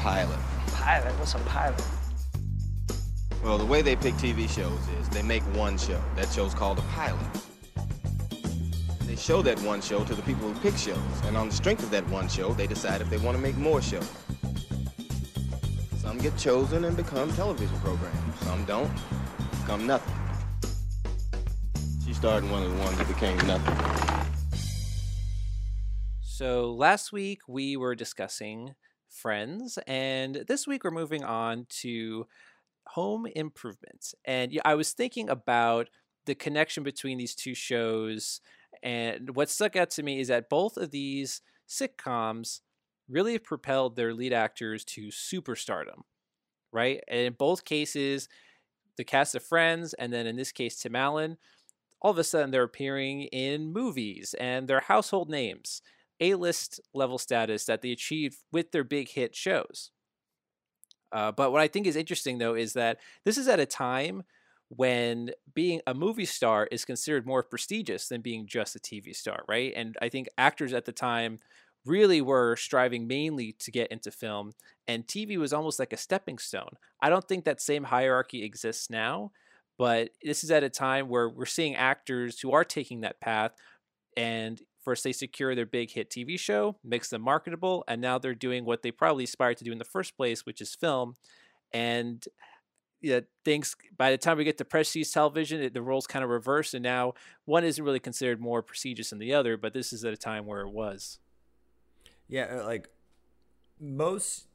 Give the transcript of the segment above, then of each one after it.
pilot. Pilot? What's a pilot? Well, the way they pick TV shows is they make one show. That show's called a pilot. They show that one show to the people who pick shows, and on the strength of that one show, they decide if they want to make more shows. Some get chosen and become television programs. Some don't, become nothing. She started one of the ones that became nothing. So last week we were discussing Friends, and this week we're moving on to Home improvements. And I was thinking about the connection between these two shows, and what stuck out to me is that both of these sitcoms really propelled their lead actors to superstardom, right? And in both cases, the cast of Friends, and then in this case, Tim Allen, all of a sudden they're appearing in movies and they're household names. A list level status that they achieved with their big hit shows. Uh, but what I think is interesting, though, is that this is at a time when being a movie star is considered more prestigious than being just a TV star, right? And I think actors at the time really were striving mainly to get into film, and TV was almost like a stepping stone. I don't think that same hierarchy exists now, but this is at a time where we're seeing actors who are taking that path and First, they secure their big hit TV show, makes them marketable, and now they're doing what they probably aspired to do in the first place, which is film. And yeah, things by the time we get to prestige television, it, the roles kind of reverse, and now one isn't really considered more prestigious than the other. But this is at a time where it was. Yeah, uh, like most,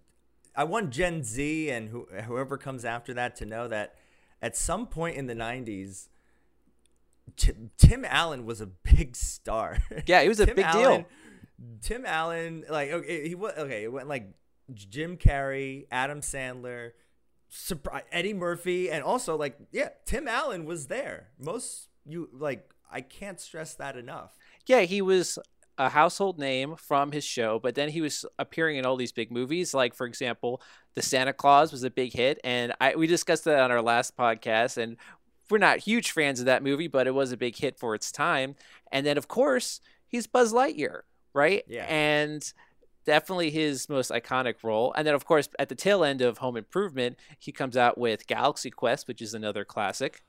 I want Gen Z and who, whoever comes after that to know that at some point in the '90s, Tim, Tim Allen was a big star. Yeah, he was a Tim big Allen, deal. Tim Allen, like okay, he was okay. It went like Jim Carrey, Adam Sandler, surprise, Eddie Murphy, and also like yeah, Tim Allen was there. Most you like, I can't stress that enough. Yeah, he was a household name from his show, but then he was appearing in all these big movies. Like for example, The Santa Claus was a big hit, and I we discussed that on our last podcast. And we're not huge fans of that movie, but it was a big hit for its time. And then, of course, he's Buzz Lightyear, right? Yeah. And definitely his most iconic role. And then, of course, at the tail end of Home Improvement, he comes out with Galaxy Quest, which is another classic.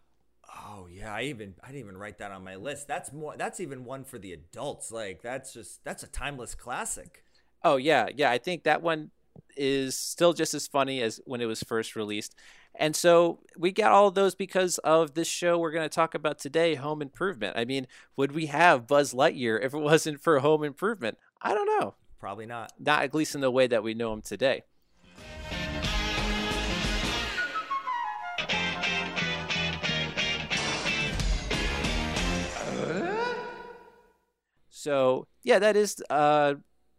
Oh yeah, I even I didn't even write that on my list. That's more. That's even one for the adults. Like that's just that's a timeless classic. Oh yeah, yeah. I think that one is still just as funny as when it was first released. And so we got all of those because of this show we're going to talk about today, Home Improvement. I mean, would we have Buzz Lightyear if it wasn't for Home Improvement? I don't know. Probably not. Not at least in the way that we know him today. So yeah, that is uh,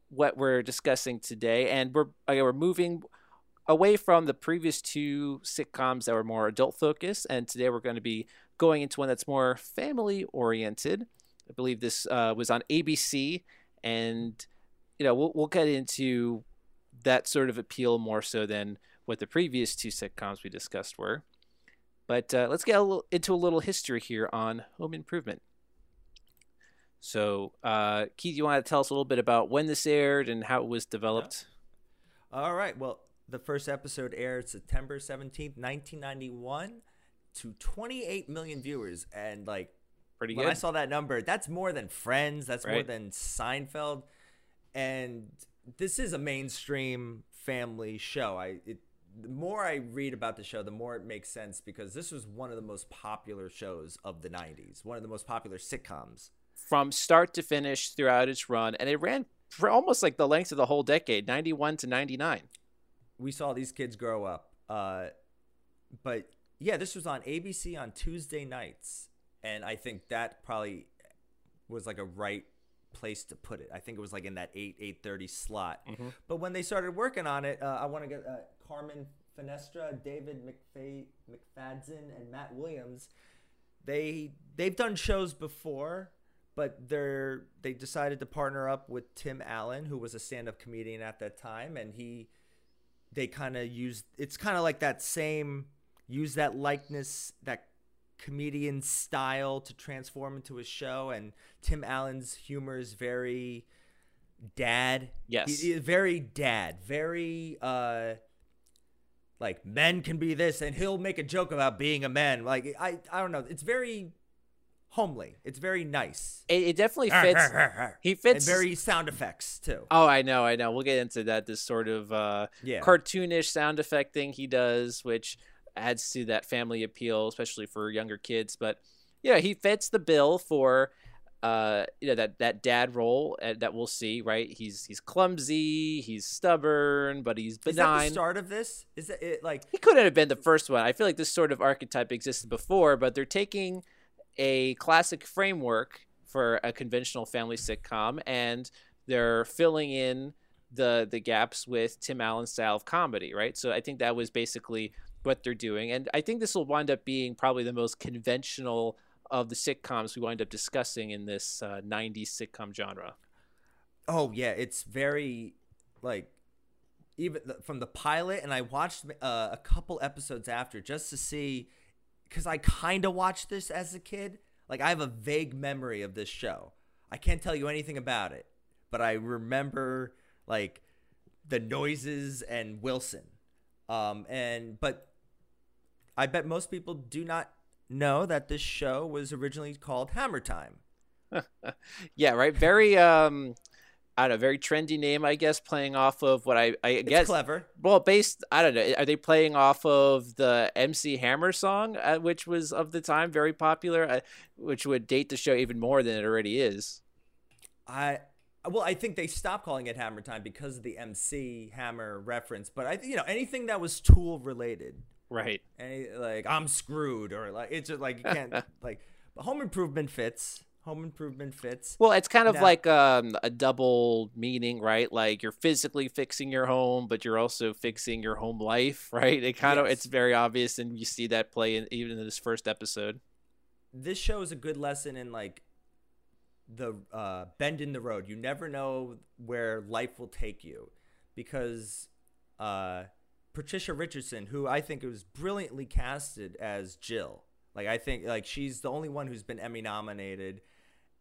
what we're discussing today, and we're okay, we're moving away from the previous two sitcoms that were more adult focused, and today we're going to be going into one that's more family oriented. I believe this uh, was on ABC, and you know we'll we'll get into that sort of appeal more so than what the previous two sitcoms we discussed were. But uh, let's get a little, into a little history here on Home Improvement. So, uh, Keith, you want to tell us a little bit about when this aired and how it was developed? Yeah. All right. Well, the first episode aired September 17th, 1991 to 28 million viewers. And like, pretty when good. I saw that number, that's more than Friends, that's right. more than Seinfeld. And this is a mainstream family show. I it, the more I read about the show, the more it makes sense because this was one of the most popular shows of the 90s, one of the most popular sitcoms. From start to finish throughout its run, and it ran for almost like the length of the whole decade 91 to 99 we saw these kids grow up. Uh, but yeah, this was on ABC on Tuesday nights, and I think that probably was like a right place to put it. I think it was like in that eight eight thirty slot. Mm-hmm. But when they started working on it, uh, I want to get uh, Carmen Finestra, David McFay, McFadden, and Matt Williams. They they've done shows before, but they're they decided to partner up with Tim Allen, who was a stand up comedian at that time, and he they kind of use it's kind of like that same use that likeness that comedian style to transform into a show and tim allen's humor is very dad. Yes. He- he- very dad. Very uh like men can be this and he'll make a joke about being a man. Like I I don't know. It's very homely. It's very nice. It, it definitely fits. He fits And very sound effects too. Oh, I know, I know. We'll get into that. This sort of uh, Yeah. cartoonish sound effect thing he does, which adds to that family appeal, especially for younger kids. But yeah, he fits the bill for uh, you know that that dad role uh, that we'll see. Right? He's he's clumsy, he's stubborn, but he's benign. Is that the start of this? Is it, it like He couldn't have been the first one. I feel like this sort of archetype existed before, but they're taking a classic framework for a conventional family sitcom and they're filling in the the gaps with Tim Allen style of comedy, right? So I think that was basically what they're doing, and I think this will wind up being probably the most conventional of the sitcoms we wind up discussing in this uh, '90s sitcom genre. Oh yeah, it's very like even the, from the pilot, and I watched uh, a couple episodes after just to see because I kind of watched this as a kid. Like I have a vague memory of this show. I can't tell you anything about it, but I remember like the noises and Wilson. Um, and but I bet most people do not know that this show was originally called Hammer Time. Yeah, right. Very um, I don't know, very trendy name, I guess, playing off of what I I It's guess. clever. Well, based, I don't know. Are they playing off of the MC Hammer song, uh, which was of the time very popular, uh, which would date the show even more than it already is? I well, I think they stopped calling it Hammer Time because of the MC Hammer reference. But I, you know, anything that was Tool related, Right. any like I'm screwed or like it's just like you can't like. Home Improvement fits. Home Improvement fits. Well, it's kind of Now- like um, a double meaning, right? Like you're physically fixing your home, but you're also fixing your home life, right? It kind of it's very obvious, and you see that play in, even in this first episode. This show is a good lesson in like the uh, bend in the road. You never know where life will take you because uh, Patricia Richardson, who I think was brilliantly casted as Jill. Like I think like she's the only one who's been Emmy nominated.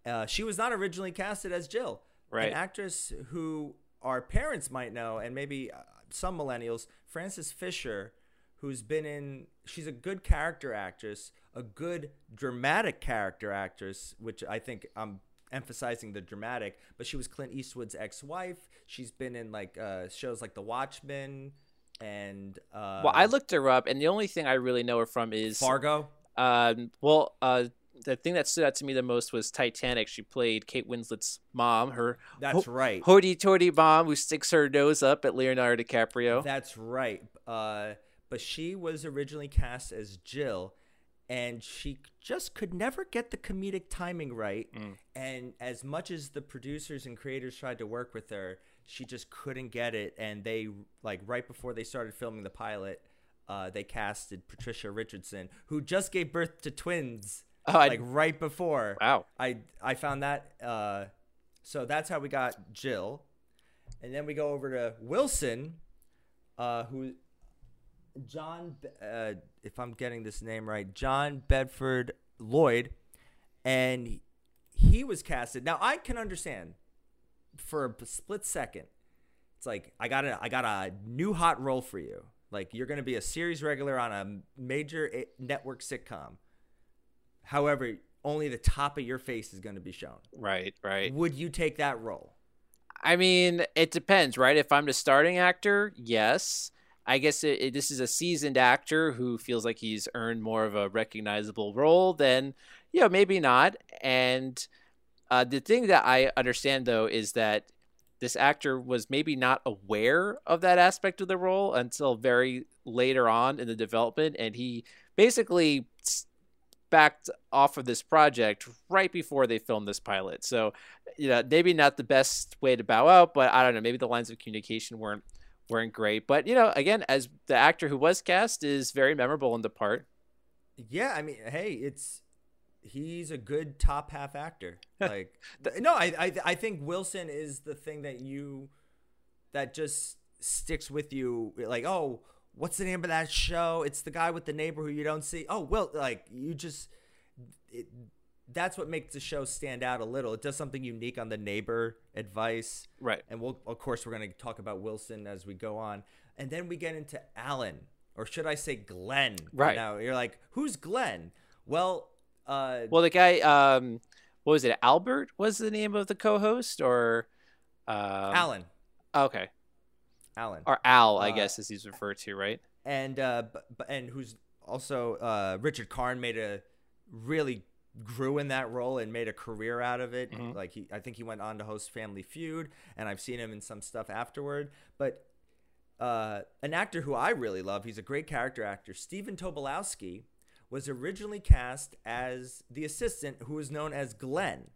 Uh, she was not originally casted as Jill. Right. An actress who our parents might know, and maybe uh, some millennials, Frances Fisher, who's been in. She's a good character actress, a good dramatic character actress, which I think I'm emphasizing the dramatic. But she was Clint Eastwood's ex-wife. She's been in like uh, shows like The Watchmen and uh, well, I looked her up, and the only thing I really know her from is Fargo. Um, well, uh, the thing that stood out to me the most was Titanic. She played Kate Winslet's mom, her That's right. hoity-toity mom who sticks her nose up at Leonardo DiCaprio. That's right. Uh, but she was originally cast as Jill, and she just could never get the comedic timing right. And as much as the producers and creators tried to work with her, she just couldn't get it. And they, like, right before they started filming the pilot, uh, they casted Patricia Richardson, who just gave birth to twins, Oh, I- like, right before. Wow. I I found that. Uh, so that's how we got Jill, and then we go over to Wilson, uh, who John, uh, if I'm getting this name right, John Bedford Lloyd, and he- was casted. Now I can understand for a split second. It's like I got a I got a new hot role for you. Like you're going to be a series regular on a major a- network sitcom. However, only the top of your face is going to be shown. Right, right. Would you take that role? I mean, it depends, right? If I'm the starting actor, yes. I guess it, it- this is a seasoned actor who feels like he's earned more of a recognizable role, then, you know, maybe not. And uh, the thing that I understand, though, is that this actor was maybe not aware of that aspect of the role until very later on in the development. And he basically backed off of this project right before they filmed this pilot. So, you know, maybe not the best way to bow out, but I don't know. Maybe the lines of communication weren't weren't great. But you know, again, as the actor who was cast is very memorable in the part. Yeah, I mean, hey, it's he's a good top half actor. Like, no, I, I I think Wilson is the thing that you that just sticks with you. Like, oh, what's the name of that show? It's the guy with the neighbor who you don't see. Oh, well, like you just it, that's what makes the show stand out a little. It does something unique on the neighbor advice, Right. and we'll of course we're going to talk about Wilson as we go on, and then we get into Alan, or should I say Glenn? Right. now, you're like, who's Glenn? Well, uh, Well, the guy, um, what was it? Albert was the name of the co-host, or um, Alan, Okay, Alan, or Al, I Uh, guess, as he's referred to, right? and uh, b- and who's also uh, Richard Karn made a really grew in that role and made a career out of it. Mhm. Like he, I think he went on to host Family Feud, and I've seen him in some stuff afterward. But uh, an actor who I really love, he's a great character actor. Stephen Tobolowsky was originally cast as the assistant, who was known as Glenn.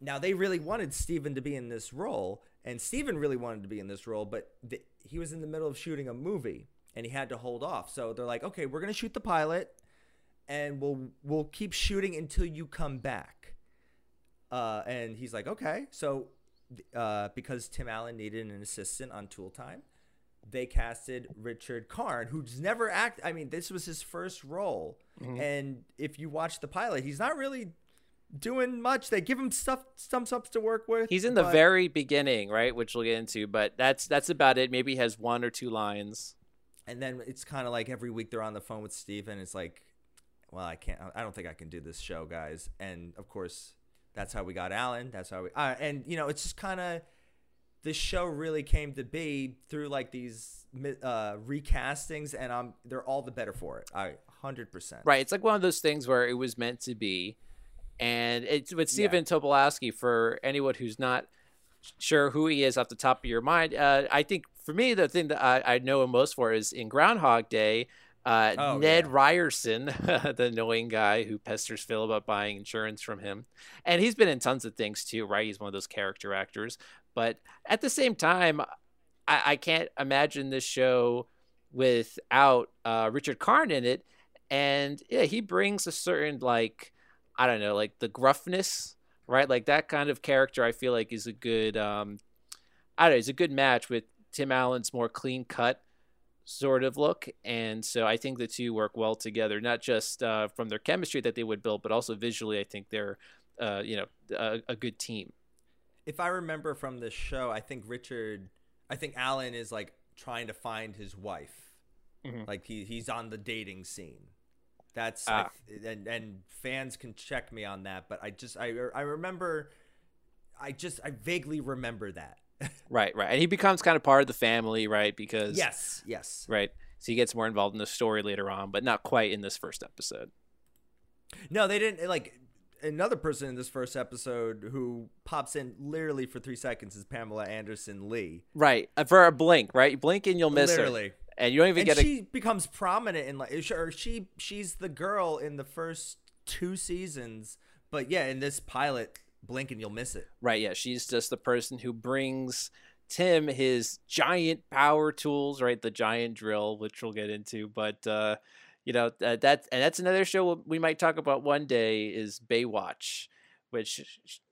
Now they really wanted Stephen to be in this role, and Stephen really wanted to be in this role, but th- he was in the middle of shooting a movie and he had to hold off. So they're like, "Okay, we're gonna shoot the pilot, and we'll we'll keep shooting until you come back." Uh, and he's like, "Okay." So uh, because Tim Allen needed an assistant on Tool Time, they casted Richard Karn, who's never act. I mean, this was his first role, and if you watch the pilot, he's not really doing much. They give him stuff, some stuff to work with. He's in the but- very beginning, right, which we'll get into, but that's that's about it. Maybe he has one or two lines. and then it's kind of like every week they're on the phone with Stephen. It's like, well, I can't. I don't think I can do this show, guys. And of course, that's how we got Alan. That's how we. Uh, and you know, it's just kind of this show really came to be through like these uh, recastings, and I'm they're all the better for it. I hundred percent. Right. It's like one of those things where it was meant to be. And it's with Stephen Tobolowsky, for anyone who's not sure who he is off the top of your mind, uh, I think for me, the thing that I, I know him most for is in Groundhog Day, uh, Oh, Ned yeah. Ryerson, the annoying guy who pesters Phil about buying insurance from him. And he's been in tons of things too, right? He's one of those character actors. But at the same time, I, I can't imagine this show without uh, Richard Karn in it. And yeah, he brings a certain like I don't know, like the gruffness, right? Like that kind of character. I feel like is a good, um, I don't know, is a good match with Tim Allen's more clean cut sort of look, and so I think the two work well together. Not just uh, from their chemistry that they would build, but also visually. I think they're, uh, you know, a, a good team. If I remember from the show, I think Richard, I think Alan is like trying to find his wife. Mhm. Like he he's on the dating scene. That's Ah. I, and and fans can check me on that, but I just I I remember, I just I vaguely remember that. Right, right, and he becomes kind of part of the family, right? Because yes, yes. right. So he gets more involved in the story later on, but not quite in this first episode. No, they didn't like another person in this first episode who pops in literally for three seconds is Pamela Anderson Lee. Right, uh, for a blink, right? You blink and you'll miss literally. her, and you don't even and get she becomes prominent in like or she she's the girl in the first two seasons but yeah in this pilot blink and you'll miss it right. Yeah, she's just the person who brings Tim his giant power tools, right? The giant drill, which we'll get into, but uh, you know that that and that's another show we might talk about one day is Baywatch, which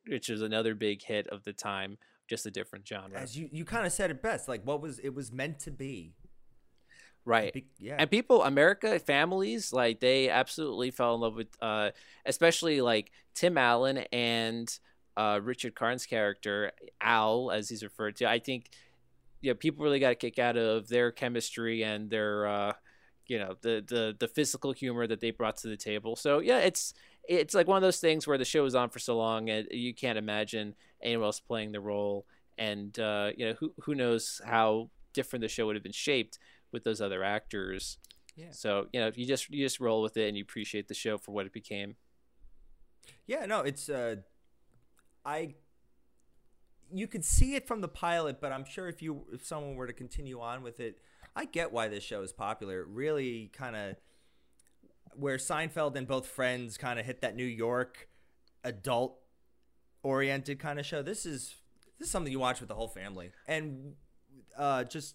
which is another big hit of the time, just a different genre, as you you kind of said it best like what was it was meant to be right? Yeah. And people america families like they absolutely fell in love with uh especially like tim allen and uh richard karn's character al as he's referred to. I think you know people really got a kick out of their chemistry and their uh you know the the the physical humor that they brought to the table. So yeah it's it's like one of those things where the show was on for so long and you can't imagine anyone else playing the role. And uh you know who who knows how different the show would have been shaped with those other actors. Yeah. so you know you just you just roll with it and you appreciate the show for what it became. Yeah no it's uh i you could see it from the pilot but i'm sure if you if someone were to continue on with it i get why this show is popular. It really kind of where seinfeld and both friends kind of hit that new york adult oriented kind of show this is this is something you watch with the whole family. And uh just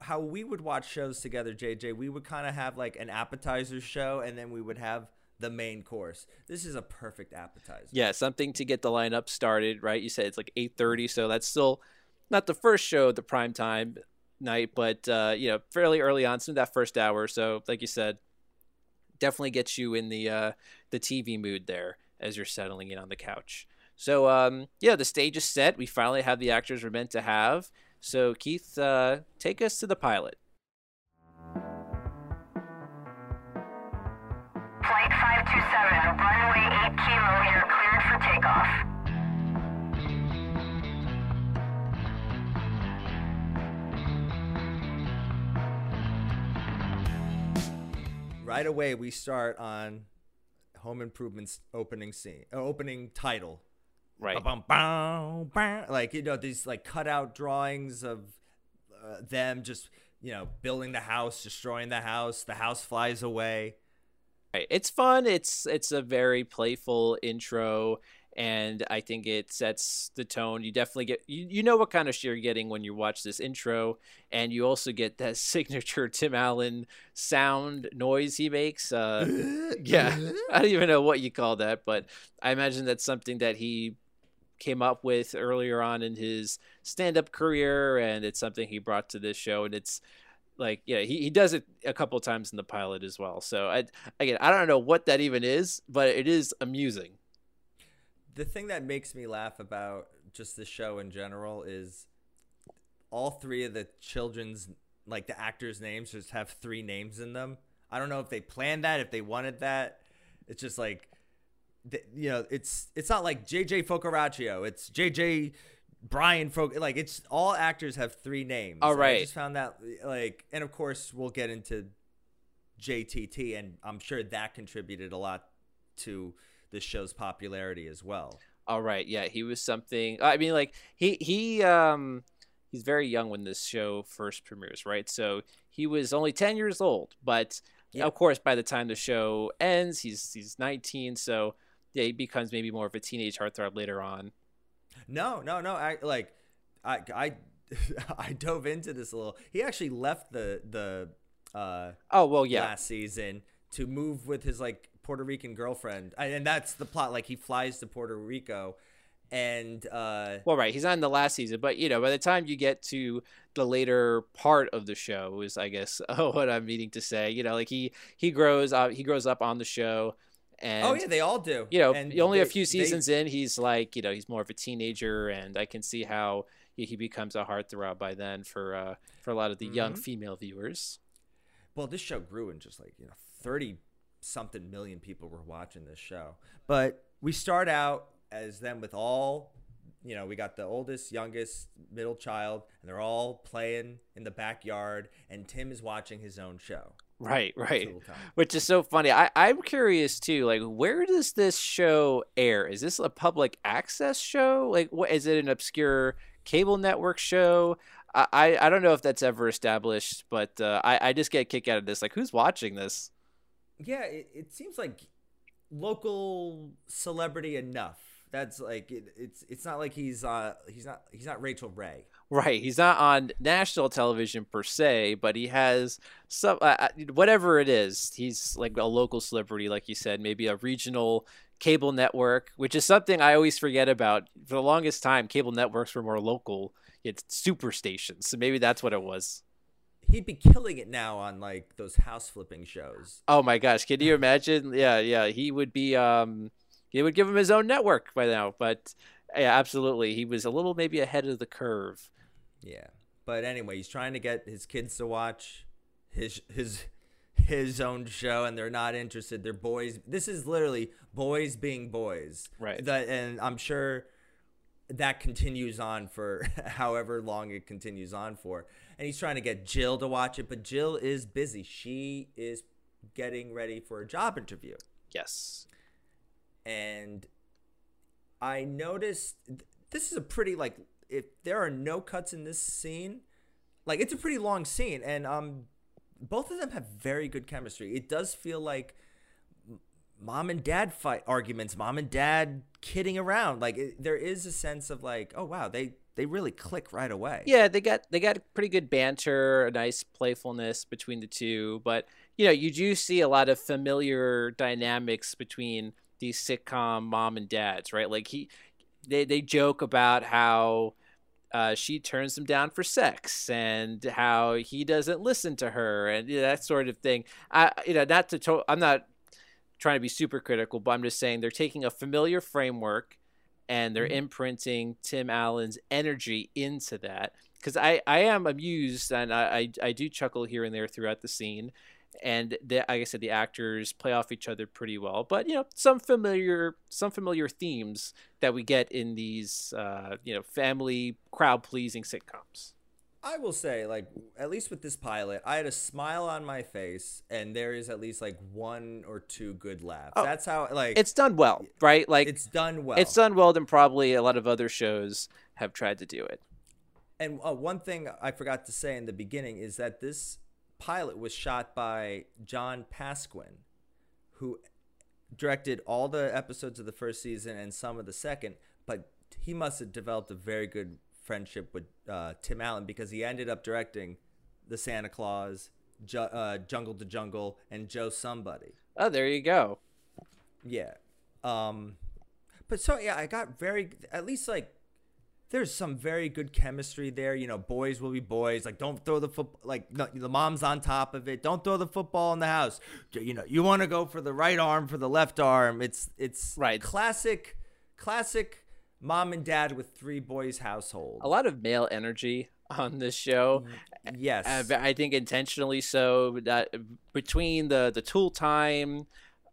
how we would watch shows together jj we would kind of have like an appetizer show and then we would have the main course this is a perfect appetizer yeah something to get the lineup started right you said it's like 8.30 so that's still not the first show the prime time night but uh you know fairly early on some that first hour so like you said definitely gets you in the uh, the TV mood there as you're settling in on the couch. So um, yeah, the stage is set. We finally have the actors we're meant to have. So Keith, uh, take us to the pilot. Flight 527, runway 8 kilo, you're cleared for takeoff. Right away, we start on Home Improvement's opening scene, uh, opening title. Right. Ba-bum, bow, bow. Like you know these like cutout drawings of uh, them just you know building the house, destroying the house. The house flies away. Right. It's fun. It's it's a very playful intro, and I think it sets the tone. You definitely get you, you know what kind of shit you're getting when you watch this intro, and you also get that signature Tim Allen sound noise he makes. Uh, yeah, I don't even know what you call that, but I imagine that's something that he came up with earlier on in his stand-up career, and it's something he brought to this show, and it's like yeah he, he does it a couple times in the pilot as well so i again i don't know what that even is but it is amusing The thing that makes me laugh about just the show in general is all three of the children's like the actors' names just have three names in them. I don't know if they planned that, if they wanted that. It's just like you know, it's it's not like JJ Focaraccio. It's JJ Brian Folk. Like it's all actors have three names. All right. I just found that like, and of course we'll get into JTT, and I'm sure that contributed a lot to the show's popularity as well. all right yeah he was something i mean like he he um he's very young when this show first premieres right so he was only 10 years old but Yeah. of course by the time the show ends he's he's 19 so yeah he becomes maybe more of a teenage heartthrob later on No, no, no. I like I I I dove into this a little. He actually left the the uh oh well yeah last season to move with his like Puerto Rican girlfriend. And that's the plot like he flies to Puerto Rico and uh Well, right. He's not in the last season, but you know, by the time you get to the later part of the show, is I guess what I'm meaning to say. You know, like he he grows up, he grows up on the show, and Oh yeah, they all do. you know, and only a they- few they- seasons in, he's like, you know, he's more of a teenager, and I can see how he, becomes a heartthrob by then for uh for a lot of the young Mhm. female viewers. well, this show grew and just like, you know, 30 something million people were watching this show. But we start out as them with all, you know, we got the oldest, youngest, middle child, and they're all playing in the backyard, and Tim is watching his own show. Right, right. Which is so funny. I, I'm curious too. Like, where does this show air? Is this a public access show? Like, what is it? An obscure cable network show? I I, I don't know if that's ever established, but uh, I I just get a kick out of this. Like, who's watching this? Yeah, it, it seems like local celebrity enough. That's like it, it's it's not like he's uh he's not he's not Rachael Ray. Right. He's not on national television per se, but he has some uh, uh, whatever it is. He's like a local celebrity, like you said, maybe a regional cable network, which is something I always forget about. For the longest time, cable networks were more local. It's super stations, so maybe that's what it was. He'd be killing it now on like those house flipping shows. Oh my gosh, can you imagine? Yeah, yeah, he would be. Um, he would give him his own network by now. But yeah, absolutely, he was a little maybe ahead of the curve. Yeah. But anyway, he's trying to get his kids to watch his his his own show and they're not interested. They're boys. This is literally boys being boys. Right. That and I'm sure that continues on for however long it continues on for. And he's trying to get Jill to watch it, but Jill is busy. She is getting ready for a job interview. Yes. And I noticed this is a pretty like if there are no cuts in this scene, like it's a pretty long scene and um both of them have very good chemistry. It does feel like mom and dad fight arguments, mom and dad kidding around. Like it, there is a sense of like, oh wow, they they really click right away. Yeah, they got they got pretty good banter, a nice playfulness between the two, but you know, you do see a lot of familiar dynamics between these sitcom mom and dads, right? Like he they they joke about how uh, she turns him down for sex and how he doesn't listen to her and you know, that sort of thing. I you know not to to- I'm not trying to be super critical, but I'm just saying they're taking a familiar framework and they're Mhm. imprinting Tim Allen's energy into that. Because I, I am amused and I, I, I do chuckle here and there throughout the scene. And the, like I said, the actors play off each other pretty well. But you know, some familiar some familiar themes that we get in these uh, you know family crowd pleasing sitcoms. I will say, like, at least with this pilot, I had a smile on my face, and there is at least like one or two good laughs. Oh, That's how like It's done well, right? Like it's done well. it's done well than probably a lot of other shows have tried to do it. And uh, one thing I forgot to say in the beginning is that this pilot was shot by John Pasquin, who directed all the episodes of the first season and some of the second. But he must have developed a very good friendship with uh, Tim Allen because he ended up directing the Santa Claus, Ju- uh, Jungle to Jungle, and Joe Somebody. Oh, there you go. Yeah. Um but so yeah, I got very at least like there's some very good chemistry there. You know, boys will be boys. Like, don't throw the foot. Like, no, the mom's on top of it. Don't throw the football in the house. You know, you want to go for the right arm for the left arm. It's it's Right. Classic, classic mom and dad with three boys household. A lot of male energy on this show. Yes. Uh, I think intentionally so. That between the the tool time,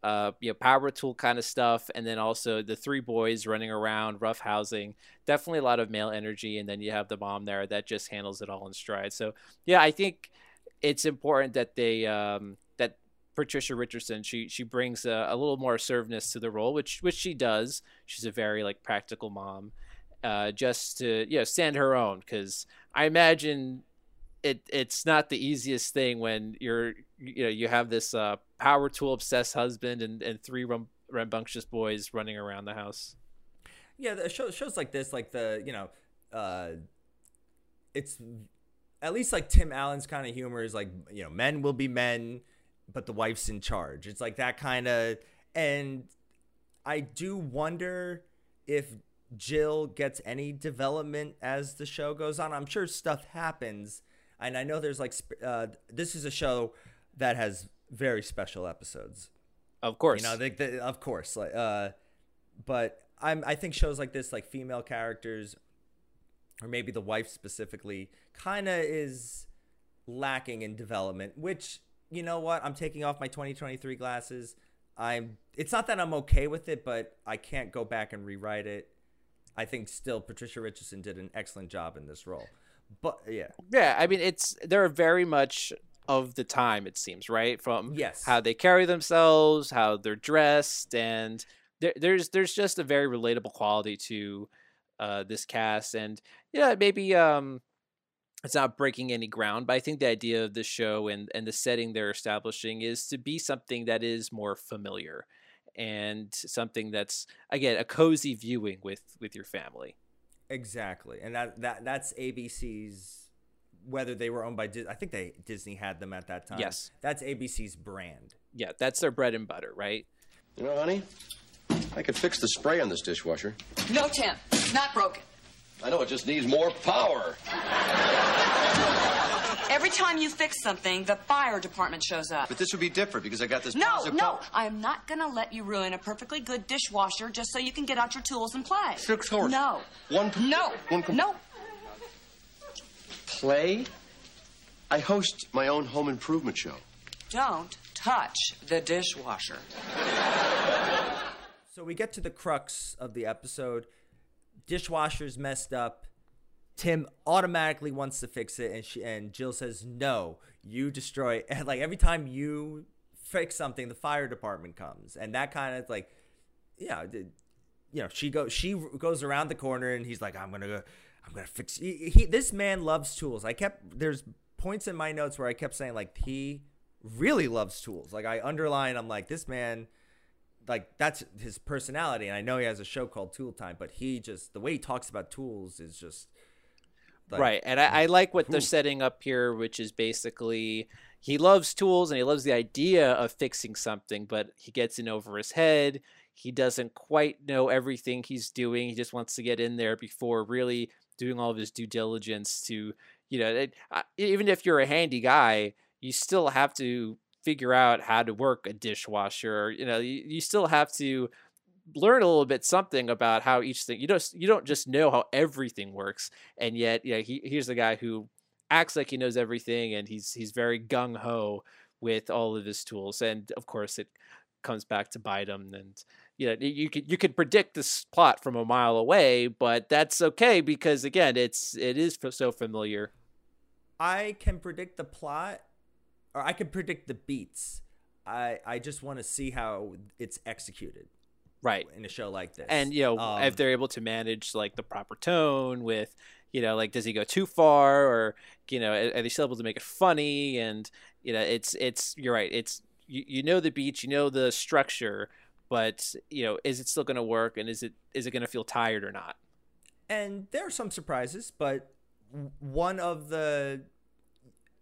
uh, you know, power tool kind of stuff, and then also the three boys running around, rough housing. Definitely a lot of male energy, and then you have the mom there that just handles it all in stride. So yeah, I think it's important that they um, that Patricia Richardson she she brings a, a little more assertiveness to the role, which which she does. She's a very like practical mom, uh, just to you know stand her own because I imagine it it's not the easiest thing when you're you know you have this uh, power tool obsessed husband and, and three rum- rambunctious boys running around the house. Yeah, the show, shows like this, like the you know, uh, it's at least like Tim Allen's kind of humor is like you know, men will be men, but the wife's in charge. It's like that kind of, and I do wonder if Jill gets any development as the show goes on. I'm sure stuff happens, and I know there's like uh, this is a show that has very special episodes. Of course, You know, they, they, of course, like, uh, but I'm I think shows like this, like female characters, or maybe the wife specifically, kind of is lacking in development. Which you know what, I'm taking off my 2023 glasses. I'm. It's not that I'm okay with it, but I can't go back and rewrite it. I think still Patricia Richardson did an excellent job in this role. But yeah, yeah. I mean, it's they're very much of the time. It seems right from Yes. how they carry themselves, how they're dressed, and there, there's there's just a very relatable quality to uh, this cast. And yeah, maybe um, it's not breaking any ground, but I think the idea of the show and and the setting they're establishing is to be something that is more familiar and something that's again a cozy viewing with with your family. Exactly, and that that that's ABC's. Whether they were owned by Disney, I think they Disney had them at that time. Yes. that's ABC's brand. Yeah, that's their bread and butter, right? You know, honey, I could fix the spray on this dishwasher. No, Tim. It's not broken. I know it just needs more power. Every time you fix something, the fire department shows up. But this would be different because I got this No, no, power. I am not gonna let you ruin a perfectly good dishwasher just so you can get out your tools and play. Six horse. No. One. No. One. com- No. Play. I host my own home improvement show. Don't touch the dishwasher. So we get to the crux of the episode. Dishwasher's messed up. Tim automatically wants to fix it, and she and Jill says, "No, you destroy." And like every time you fix something, the fire department comes, and that kind of like, yeah, you know, she goes she goes around the corner, and he's like, "I'm gonna go, I'm gonna fix." He, he this man loves tools. I kept there's points in my notes where I kept saying like he really loves tools. Like I underline, I'm like this man like that's his personality and i know he has a show called tool time but he just the way he talks about tools is just like, right and I, I like what they're setting up here which is basically he loves tools and he loves the idea of fixing something but he gets in over his head he doesn't quite know everything he's doing he just wants to get in there before really doing all of his due diligence to you know it, even if you're a handy guy you still have to figure out how to work a dishwasher. You know, you, you still have to learn a little bit something about how each thing you don't you don't just know how everything works and yet yeah he here's the guy who acts like he knows everything and he's he's very gung ho with all of his tools and of course it comes back to bite him and you know you could you could predict this plot from a mile away but that's okay because again it's it is so familiar I can predict the plot, or I can predict the beats. I I just want to see how it's executed right in a show like this. and you know Um, if they're able to manage like the proper tone with you know like does he go too far or you know are they still able to make it funny and you know it's it's you're right it's you, you know the beats you know the structure but you know is it still going to work and is it is it going to feel tired or not and there are some surprises, but one of the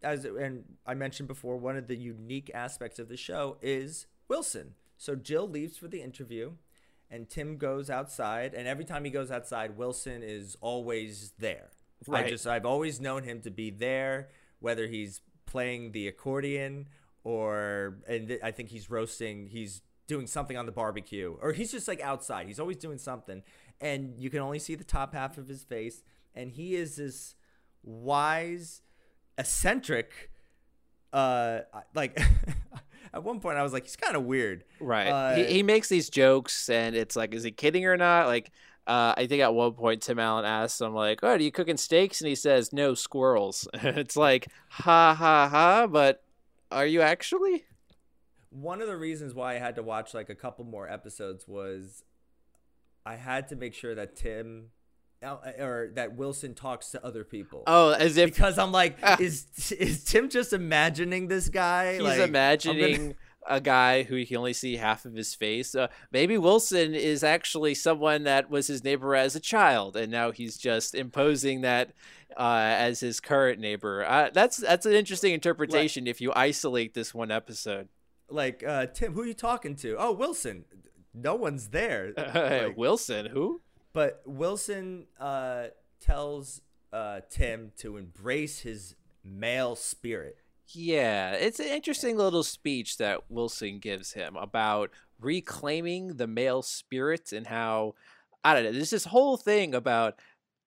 as and I mentioned before, one of the unique aspects of the show is Wilson. So Jill leaves for the interview, and Tim goes outside, and every time he goes outside, Wilson is always there. Right. I just I've always known him to be there, whether he's playing the accordion or and th- I think he's roasting, he's doing something on the barbecue, or he's just like outside. He's always doing something, and you can only see the top half of his face, and he is this wise, eccentric, uh, like. At one point, I was like, he's kind of weird. right Uh, he, he makes these jokes and it's like is he kidding or not like uh, I think at one point Tim Allen asks him like, "Oh, are you cooking steaks?" And he says, "No, squirrels." it's like, ha ha ha. But are you actually? one of the reasons why I had to watch like a couple more episodes was I had to make sure that Tim or that Wilson talks to other people. Oh, as if because I'm like, is is Tim just imagining this guy? he's Like, imagining gonna- a guy who he can only see half of his face. Uh, maybe Wilson is actually someone that was his neighbor as a child, and now he's just imposing that uh, as his current neighbor. Uh, that's that's an interesting interpretation if you isolate this one episode. like uh, Tim, who are you talking to? Oh, Wilson. No one's there. Like, Wilson, who? But Wilson uh, tells uh, Tim to embrace his male spirit. Yeah, it's an interesting little speech that Wilson gives him about reclaiming the male spirit and how I don't know. There's this whole thing about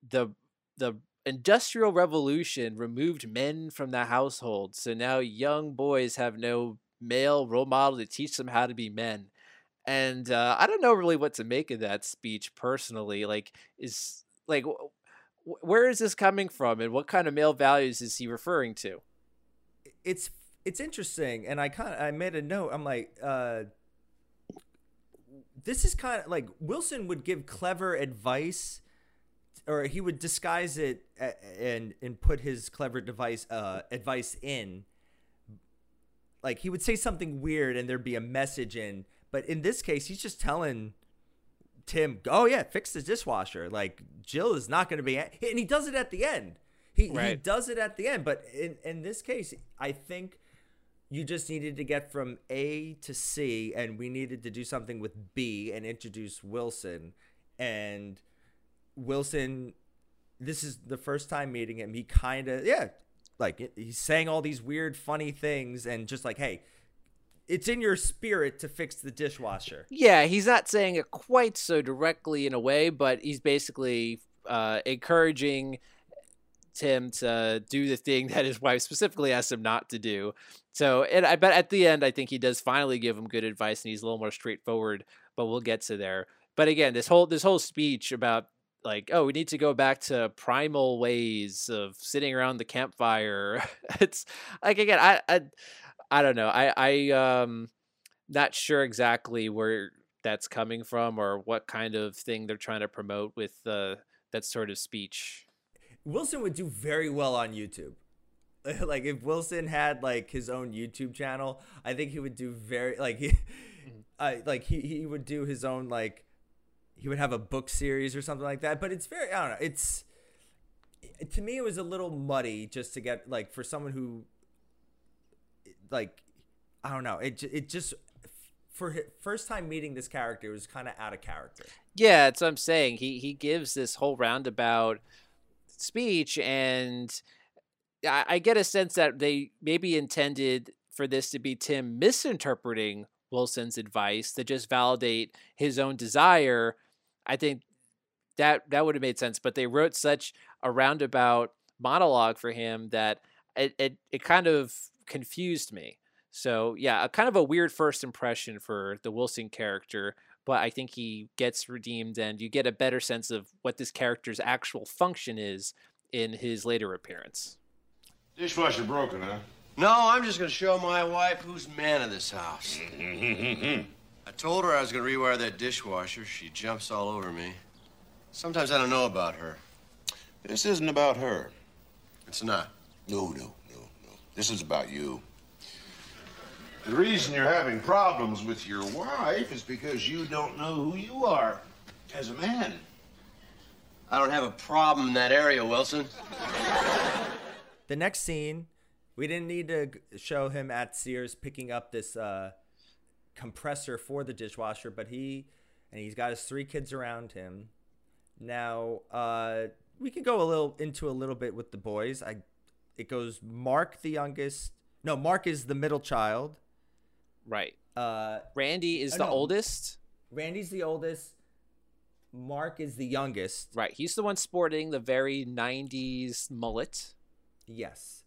the the industrial revolution removed men from the household, so now young boys have no male role model to teach them how to be men. And uh, I don't know really what to make of that speech personally. Like, is like, wh- where is this coming from, and what kind of male values is he referring to? it's it's interesting and i kind i made a note i'm like uh this is kind of like wilson would give clever advice or he would disguise it and and put his clever device uh advice in like he would say something weird and there'd be a message in but in this case he's just telling tim oh yeah fix the dishwasher. Like jill is not going to be and he does it at the end. He, he does it at the end. But in, in this case i think you just needed to get from a to c and we needed to do something with b and introduce wilson. And wilson this is the first time meeting him. He kind of yeah like he's saying all these weird funny things and just like hey it's in your spirit to fix the dishwasher Yeah, he's not saying it quite so directly in a way, but he's basically uh, encouraging Tim to do the thing that his wife specifically asked him not to do. So, and I bet at the end, I think he does finally give him good advice, and he's a little more straightforward. But we'll get to there. But again, this whole this whole speech about like, oh, we need to go back to primal ways of sitting around the campfire. it's like again, I, I, I don't know. I, I, um, not sure exactly where that's coming from or what kind of thing they're trying to promote with uh, that sort of speech. wilson would do very well on youtube like if wilson had like his own youtube channel i think he would do very like he I like he, he would do his own like he would have a book series or something like that but it's very i don't know it's to me it was a little muddy just to get like for someone who like i don't know it, it just for first time meeting this character it was kind of out of character Yeah, that's what I'm saying. He he gives this whole roundabout speech, and I, I get a sense that they maybe intended for this to be Tim misinterpreting Wilson's advice to just validate his own desire, I think that that would have made sense. But they wrote such a roundabout monologue for him that it it, it kind of confused me. So yeah, a kind of a weird first impression for the Wilson character, but I think he gets redeemed and you get a better sense of what this character's actual function is in his later appearance. Dishwasher broken, huh? No, I'm just gonna show my wife who's man of this house. I told her I was gonna rewire that dishwasher. She jumps all over me. Sometimes I don't know about her. This isn't about her. It's not. No, no, no, no. This is about you. The reason you're having problems with your wife is because you don't know who you are as a man. I don't have a problem in that area, Wilson. The next scene, we didn't need to show him at Sears picking up this uh, compressor for the dishwasher, but he and he's got his three kids around him. Now, uh, we could go a little into a little bit with the boys. I, it goes Mark the youngest. No, Mark is the middle child. Right. Uh, Randy is I the know. oldest. Randy's the oldest. Mark is the youngest. Right. He's the one sporting the very 90s mullet. Yes,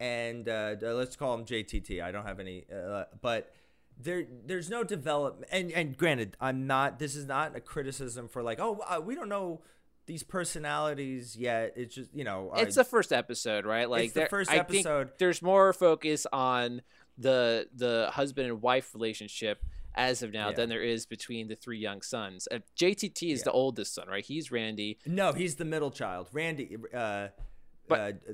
and uh, let's call him JTT. I don't have any, uh, but there there's no development. And and granted, I'm not. This is not a criticism for like, oh, uh, we don't know these personalities yet. It's just you know, It's I- the first episode, right? Like the first I think episode. there's more focus on the the husband and wife relationship as of now Yeah. than there is between the three young sons. Uh, JTT is Yeah. the oldest son, right? He's Randy. no. He's the middle child. Randy, uh, But- uh,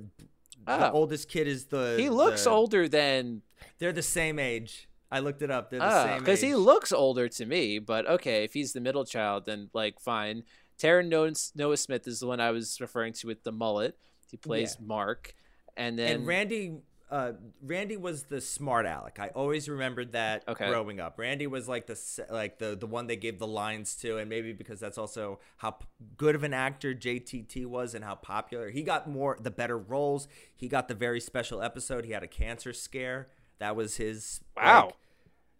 Oh. the oldest kid is the. He looks the- older than They're the same age. I looked it up. They're the Ah, same because he looks older to me. But okay, if he's the middle child, then like fine. Taran Noah, Noah Smith is the one I was referring to with the mullet. He plays Yeah. Mark, and then and Randy, uh, Randy was the smart aleck. I always remembered that Okay. growing up. Randy was like the like the the one they gave the lines to, and maybe because that's also how p- good of an actor JTT was and how popular he got more the better roles. He got the very special episode. He had a cancer scare. That was his Wow. like,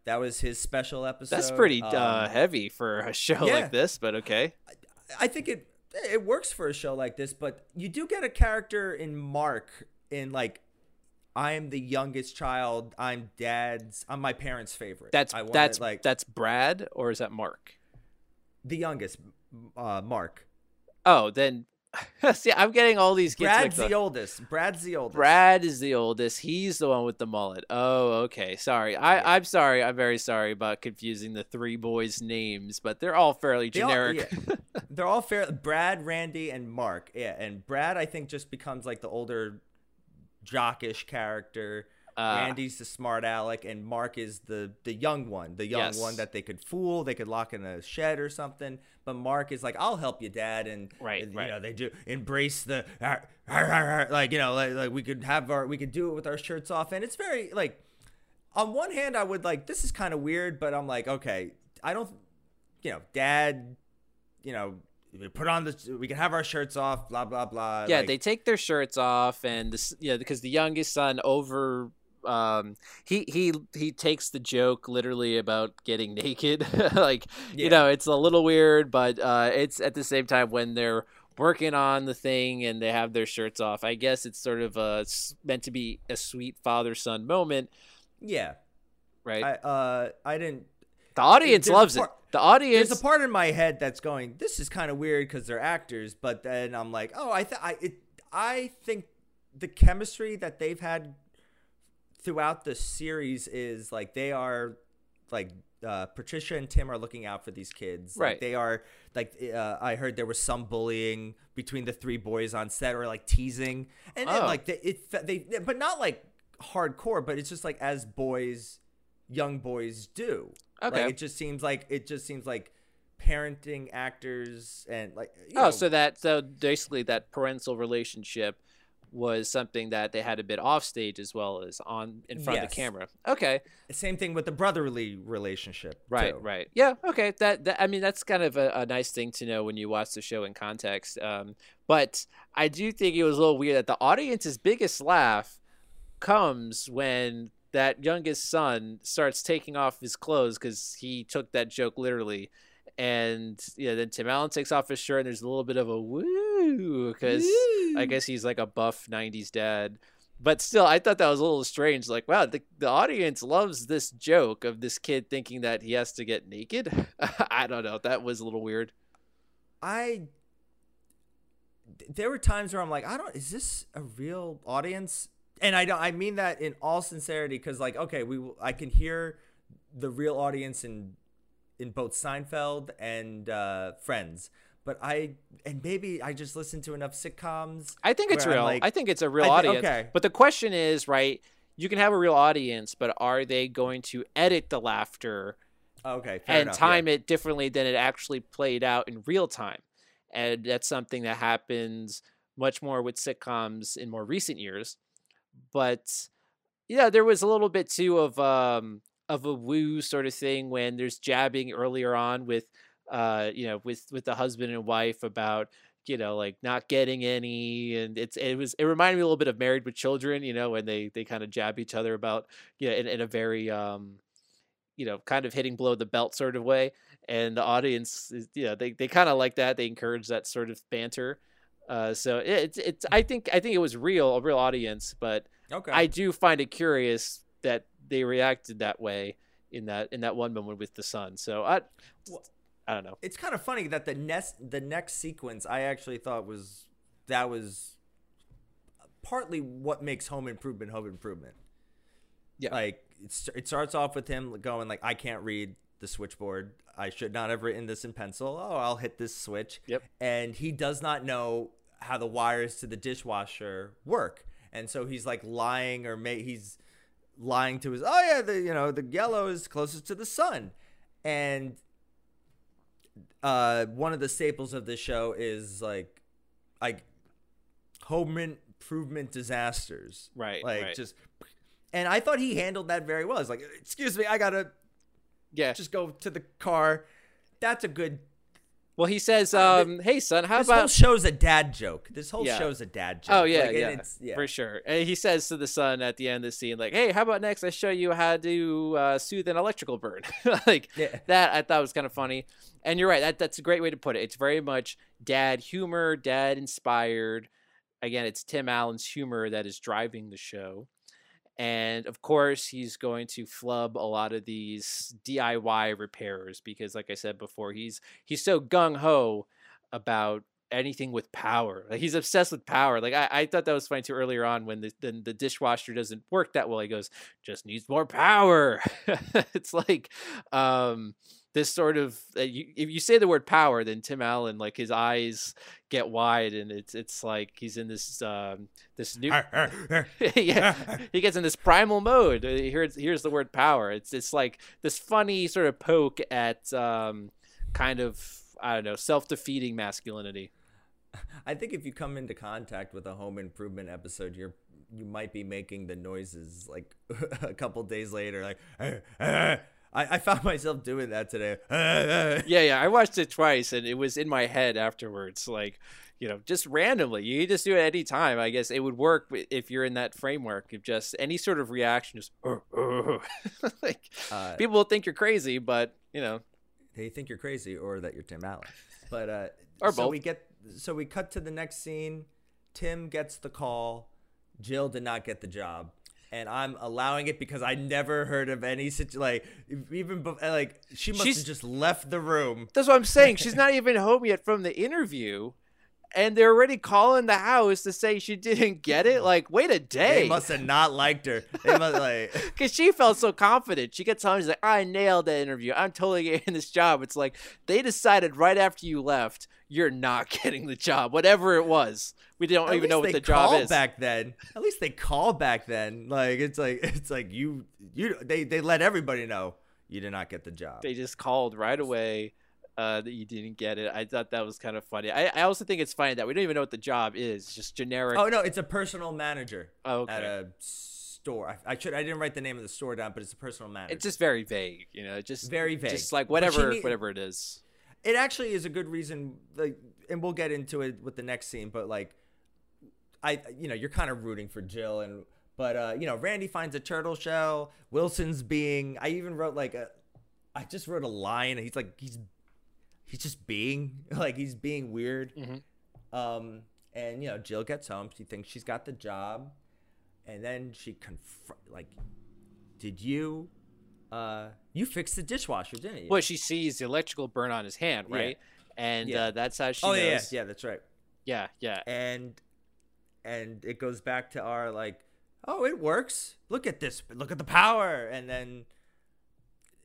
that was his special episode. that's pretty uh, Um, heavy for a show yeah. like this. But okay, I think it it works for a show like this, but you do get a character in Mark in like I'm the youngest child. I'm dad's. I'm my parents' favorite. that's I that's like that's Brad or is that Mark? the youngest. Uh, Mark. Oh, then see, I'm getting all these kids Brad's the oldest. Brad's the oldest. Brad is the oldest. He's the one with the mullet. Oh, okay. Sorry. I, I'm sorry. I'm very sorry about confusing the three boys' names, but they're all fairly They all- generic. yeah. They're all fair. Brad, Randy, and Mark. Yeah, and Brad I think just becomes like the older, jockish character. Uh, Randy's the smart aleck, and Mark is the the young one, the young Yes. one that they could fool, they could lock in a shed or something. But Mark is like, "I'll help you, Dad," and Right, and, right. you know they do embrace the "Arr, arr, arr, arr," like you know like, like we could have our we could do it with our shirts off, and it's very like on one hand I would like this is kind of weird, but I'm like okay, I don't, you know, Dad, you know. we Put on the. We can have our shirts off. Blah blah blah. yeah, like- they take their shirts off, and this, yeah, because the youngest son over. Um, he he he takes the joke literally about getting naked. like you know, it's a little weird, but uh, it's at the same time when they're working on the thing and they have their shirts off. I guess it's sort of a meant to be a sweet father son moment, Yeah. right? I uh I didn't. the audience there's loves part- it. The audience. There's a part in my head that's going, "This is kind of weird because they're actors," but then I'm like, "Oh, I th- I it I think the chemistry that they've had throughout the series is like they are like uh, Patricia and Tim are looking out for these kids. Like, Right. they are like uh, I heard there was some bullying between the three boys on set or like teasing, and then Oh. like they, it they but not like hardcore, but it's just like as boys, young boys do. Okay. Like it just seems like it just seems like parenting actors and like oh, know, so that so basically that parental relationship was something that they had a bit off stage as well as on in front of the camera. Okay. same thing with the brotherly relationship. Right, too. right. Yeah, okay. That, that I mean that's kind of a, a nice thing to know when you watch the show in context. Um, but I do think it was a little weird that the audience's biggest laugh comes when that youngest son starts taking off his clothes because he took that joke literally. And yeah, then Tim Allen takes off his shirt, and there's a little bit of a woo because I guess he's like a buff '90s dad. But still, I thought that was a little strange. Like, wow, the, the audience loves this joke of this kid thinking that he has to get naked. I don't know. That was a little weird. I there were times where I'm like, I don't. Is this a real audience? And I don't. I mean that in all sincerity, because like, okay, we. I can hear the real audience in in both Seinfeld and uh, Friends, but I and maybe I just listen to enough sitcoms. I think it's real. like- I think it's a real I thi- audience. okay. But the question is, right? You can have a real audience, but are they going to edit the laughter Okay, fair and enough, time yeah. it differently than it actually played out in real time? And that's something that happens much more with sitcoms in more recent years. But yeah, there was a little bit too of um of a woo sort of thing when there's jabbing earlier on with uh you know with with the husband and wife about you know like not getting any and it's it was it reminded me a little bit of married with children you know when they they kind of jab each other about you know in, in a very um you know kind of hitting below the belt sort of way and the audience is you know they, they kind of like that they encourage that sort of banter uh so it- it's it's i think i think it was real a real audience but Okay. i do find it curious that they reacted that way in that in that one moment with the son so i i don't know it's kind of funny that the next the next sequence I actually thought was that was partly what makes Home Improvement Home Improvement. Yeah. Like it, it starts off with him going like I can't read the switchboard. I should not have written this in pencil. Oh, I'll hit this switch. Yep. And he does not know how the wires to the dishwasher work. And so he's like lying or may he's lying to his oh yeah, the you know, the yellow is closest to the sun. And uh, one of the staples of this show is like, like home improvement disasters. Right, Like right. just, and I thought he handled that very well. It's like, excuse me, I gotta yeah just go to the car. That's a good. Well he says um hey son how This about whole show's a dad joke. This whole Yeah. show's a dad joke. Oh yeah, Like, yeah, it's- yeah. for sure. And he says to the son at the end of the scene, like, "Hey, how about next? I show you how to uh, soothe an electrical burn." like Yeah. that, I thought was kind of funny. And you're right. That that's a great way to put it. It's very much dad humor, dad inspired. Again, it's Tim Allen's humor that is driving the show. And of course, he's going to flub a lot of these DIY repairs because, like I said before, he's he's so gung ho about anything with power. Like he's obsessed with power. Like I, I thought that was funny too earlier on when the, the the dishwasher doesn't work that well. He goes, just needs more power. it's like um this sort of uh, you, if you say the word power, then Tim Allen like his eyes get wide and it's it's like he's in this um this new yeah he gets in this primal mode. Uh, Here's here's the word power. It's it's like this funny sort of poke at um kind of I don't know self defeating masculinity. I think if you come into contact with a home improvement episode, you're you might be making the noises like a couple days later. Like I, I found myself doing that today. yeah, yeah. I watched it twice, and it was in my head afterwards. Like, you know, just randomly. You just do it any time. I guess it would work if you're in that framework of just any sort of reaction. Just like Uh, people will think you're crazy, but you know, they think you're crazy or that you're Tim Allen. But uh, Or so both. we get so we cut to the next scene. Tim gets the call. Jill did not get the job, and I'm allowing it because I never heard of any such like even like she must She's- have just left the room. that's what I'm saying. She's not even home yet from the interview. And they're already calling the house to say she didn't get it. Like, wait a day. They must have not liked her. They must like. because she felt so confident. She gets home, she's like, "I nailed that interview. I'm totally getting this job." It's like they decided right after you left, you're not getting the job, whatever it was. We don't At even know what the job is. back then. At least they called back then. Like it's like it's like you you they they let everybody know you did not get the job. They just called right away uh, that you didn't get it. I thought that was kind of funny. I, I also think it's funny that we don't even know what the job is. It's just generic. oh no, it's a personal manager Oh, okay. at a store. I, I should I didn't write the name of the store down, but it's a personal manager. It's just very vague, you know. Just Very vague. Just like whatever, need- whatever it is. It actually is a good reason like and we'll get into it with the next scene but like i you know you're kind of rooting for jill and But uh, you know, Randy finds a turtle shell. Wilson's being. I even wrote like a. I just wrote a line. He's like he's he's just being like he's being weird. Um, and you know, Jill gets home. She thinks she's got the job, and then she confront like, did you, uh, you fixed the dishwasher, didn't you? Well, she sees the electrical burn on his hand, Yeah. right? And Yeah. uh, that's how she oh knows. yeah, yeah, yeah, that's right. yeah, yeah. and and it goes back to our like oh it works look at this look at the power and then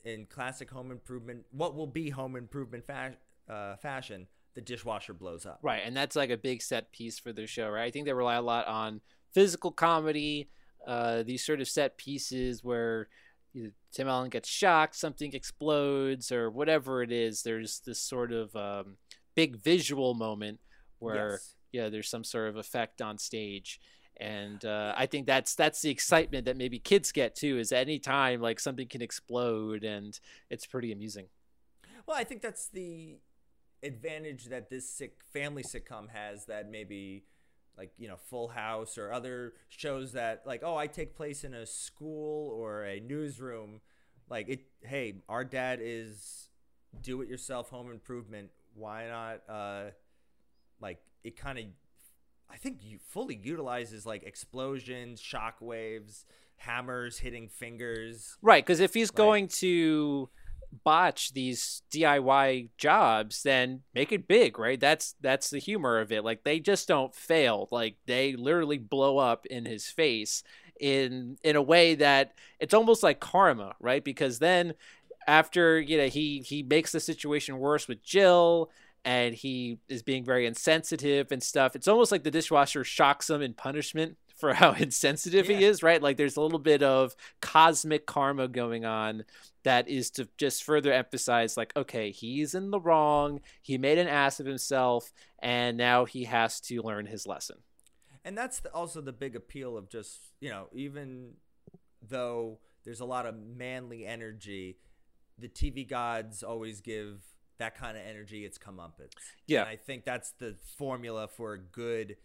in classic home improvement what will be home improvement fa- uh, fashion the dishwasher blows up Right, and that's like a big set piece for the show, right? I think they rely a lot on physical comedy, uh, these sort of set pieces where know, Tim Allen gets shocked, something explodes, or whatever it is. There's this sort of um, big visual moment where Yes. yeah, there's some sort of effect on stage. And uh, I think that's that's the excitement that maybe kids get too. Is any time like something can explode, and it's pretty amusing. well i think that's the advantage that this sick family sitcom has that maybe like you know full house or other shows that like oh i take place in a school or a newsroom. Like it hey our dad is do it yourself home improvement. Why not uh like it kind of i think you fully utilizes like explosions shock waves hammers hitting fingers. Right, because if he's going to botch these DIY jobs, then make it big, right? That's that's the humor of it. Like they just don't fail. Like they literally blow up in his face in in a way that it's almost like karma, right? Because then after, you know, he he makes the situation worse with Jill and he is being very insensitive and stuff. It's almost like the dishwasher shocks him in punishment for how insensitive he is, right? Like there's a little bit of cosmic karma going on that is to just further emphasize like okay, he's in the wrong. He made an ass of himself and now he has to learn his lesson. and that's the, also the big appeal of just you know even though there's a lot of manly energy the tv gods always give that kind of energy its comeuppance Yeah. and i think that's the formula for a good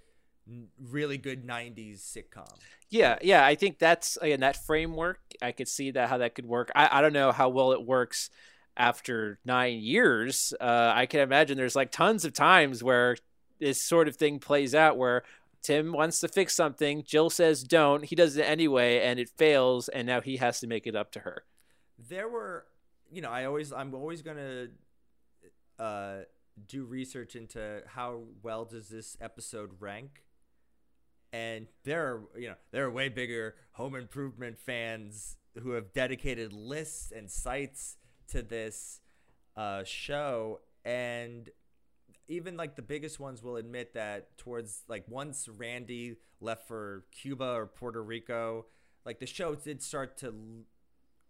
really good 90s sitcom Yeah, yeah, I think that's again that framework. I could see that how that could work. I, I don't know how well it works after nine years. Uh, I can imagine there's like tons of times where this sort of thing plays out where Tim wants to fix something, Jill says don't, he does it anyway, and it fails, and now he has to make it up to her. there were you know i always i'm always gonna uh do research into how well does this episode rank and there are you know there are way bigger home improvement fans who have dedicated lists and sites to this uh, show and even like the biggest ones will admit that towards like once randy left for cuba or puerto rico like the show did start to l-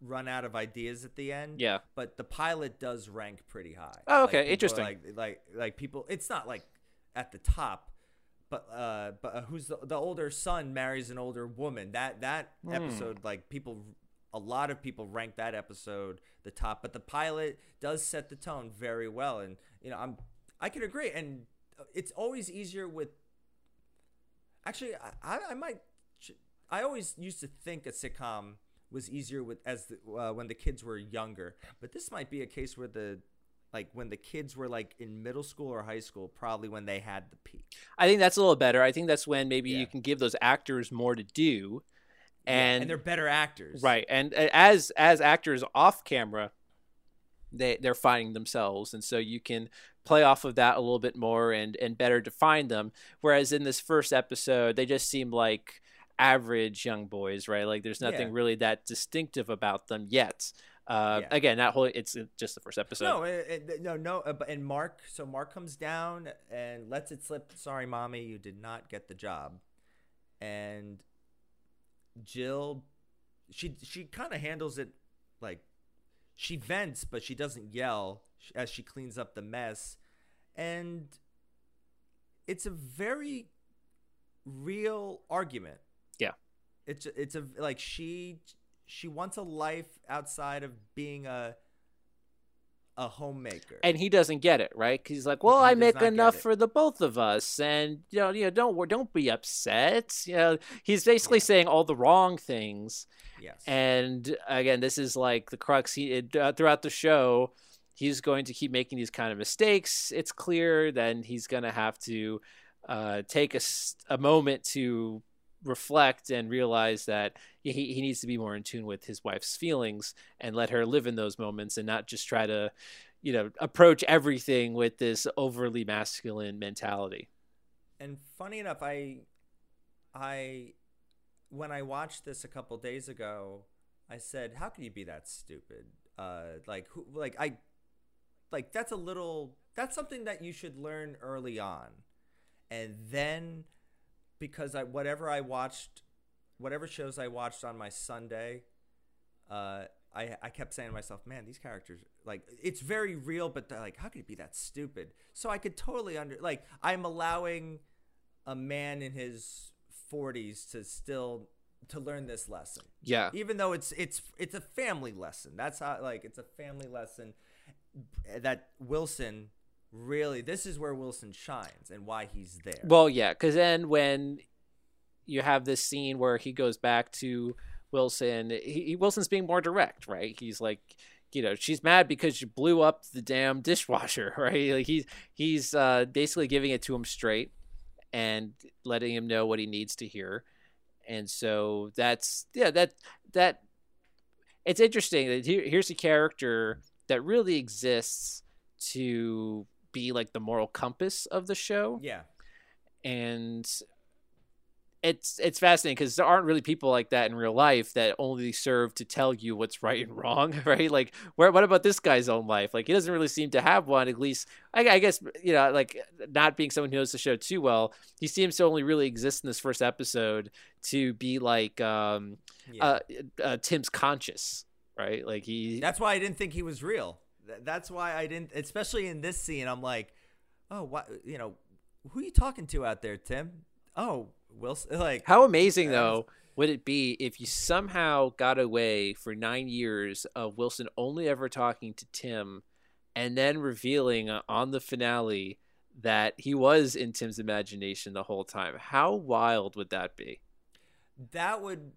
run out of ideas at the end Yeah. but the pilot does rank pretty high Oh, okay, are interesting. like like like people it's not like at the top but uh but uh, who's the, the older son marries an older woman. That that Hmm. episode like people a lot of people rank that episode the top but the pilot does set the tone very well. And you know i'm i can agree. And it's always easier with actually i i, I might i always used to think a sitcom was easier with as the, uh, when the kids were younger. But this might be a case where the like when the kids were like in middle school or high school probably when they had the peak I think that's a little better. I think that's when maybe Yeah. you can give those actors more to do. Yeah, And, and they're better actors Right, and uh, as as actors off camera, they they're finding themselves, and so you can play off of that a little bit more and and better define them. Whereas in this first episode, they just seem like average young boys, right? Like there's nothing Yeah. really that distinctive about them yet. Uh, Yeah. Again, that whole it's uh, just the first episode. No, it, it- no, no. Uh, and Mark, so Mark comes down and lets it slip. Sorry, mommy, you did not get the job. And Jill, she she kind of handles it like she vents, but she doesn't yell as she cleans up the mess. And it's a very real argument. Yeah. It's it's a like she she wants a life outside of being a a homemaker. and he doesn't get it right? 'Cause he's like well He i make enough for the both of us and you know you know don't don't be upset. You know he's basically saying all the wrong things. Yes. and again this is like the crux. He uh, throughout the show he's going to keep making these kind of mistakes. It's clear then he's going to have to uh, take a moment to reflect and realize that he, he needs to be more in tune with his wife's feelings and let her live in those moments and not just try to you know approach everything with this overly masculine mentality and funny enough, I, I, when I watched this a couple days ago, I said, "How can you be that stupid? Uh, like who? Like I, like that's a little. That's something that you should learn early on, and then because I whatever I watched, whatever shows I watched on my Sunday, uh, I I kept saying to myself, man, these characters like it's very real, but they're like, how could it be that stupid? So I could totally under like I'm allowing a man in his 40s to still to learn this lesson. Yeah. Even though it's it's it's a family lesson. That's how like it's a family lesson that wilson really this is where wilson shines and why he's there Well, yeah, because then when you have this scene where he goes back to Wilson, he, Wilson's being more direct, right? He's like, you know, she's mad because you blew up the damn dishwasher, right? Like he's he's uh, basically giving it to him straight and letting him know what he needs to hear, and so that's yeah that that it's interesting that here, here's a character that really exists to be like the moral compass of the show yeah and it's it's fascinating because there aren't really people like that in real life that only serve to tell you what's right and wrong, right? Like, where what about this guy's own life? Like, he doesn't really seem to have one. At least, I, I guess, you know, like not being someone who knows the show too well, he seems to only really exist in this first episode to be like um, yeah uh, uh, Tim's conscious, right? Like he that's why i didn't think he was real Th- that's why i didn't especially in this scene i'm like oh what you know who are you talking to out there tim oh wilson like How amazing though would it be if you somehow got away for nine years of Wilson only ever talking to Tim, and then revealing uh, on the finale that he was in Tim's imagination the whole time? How wild would that be? that would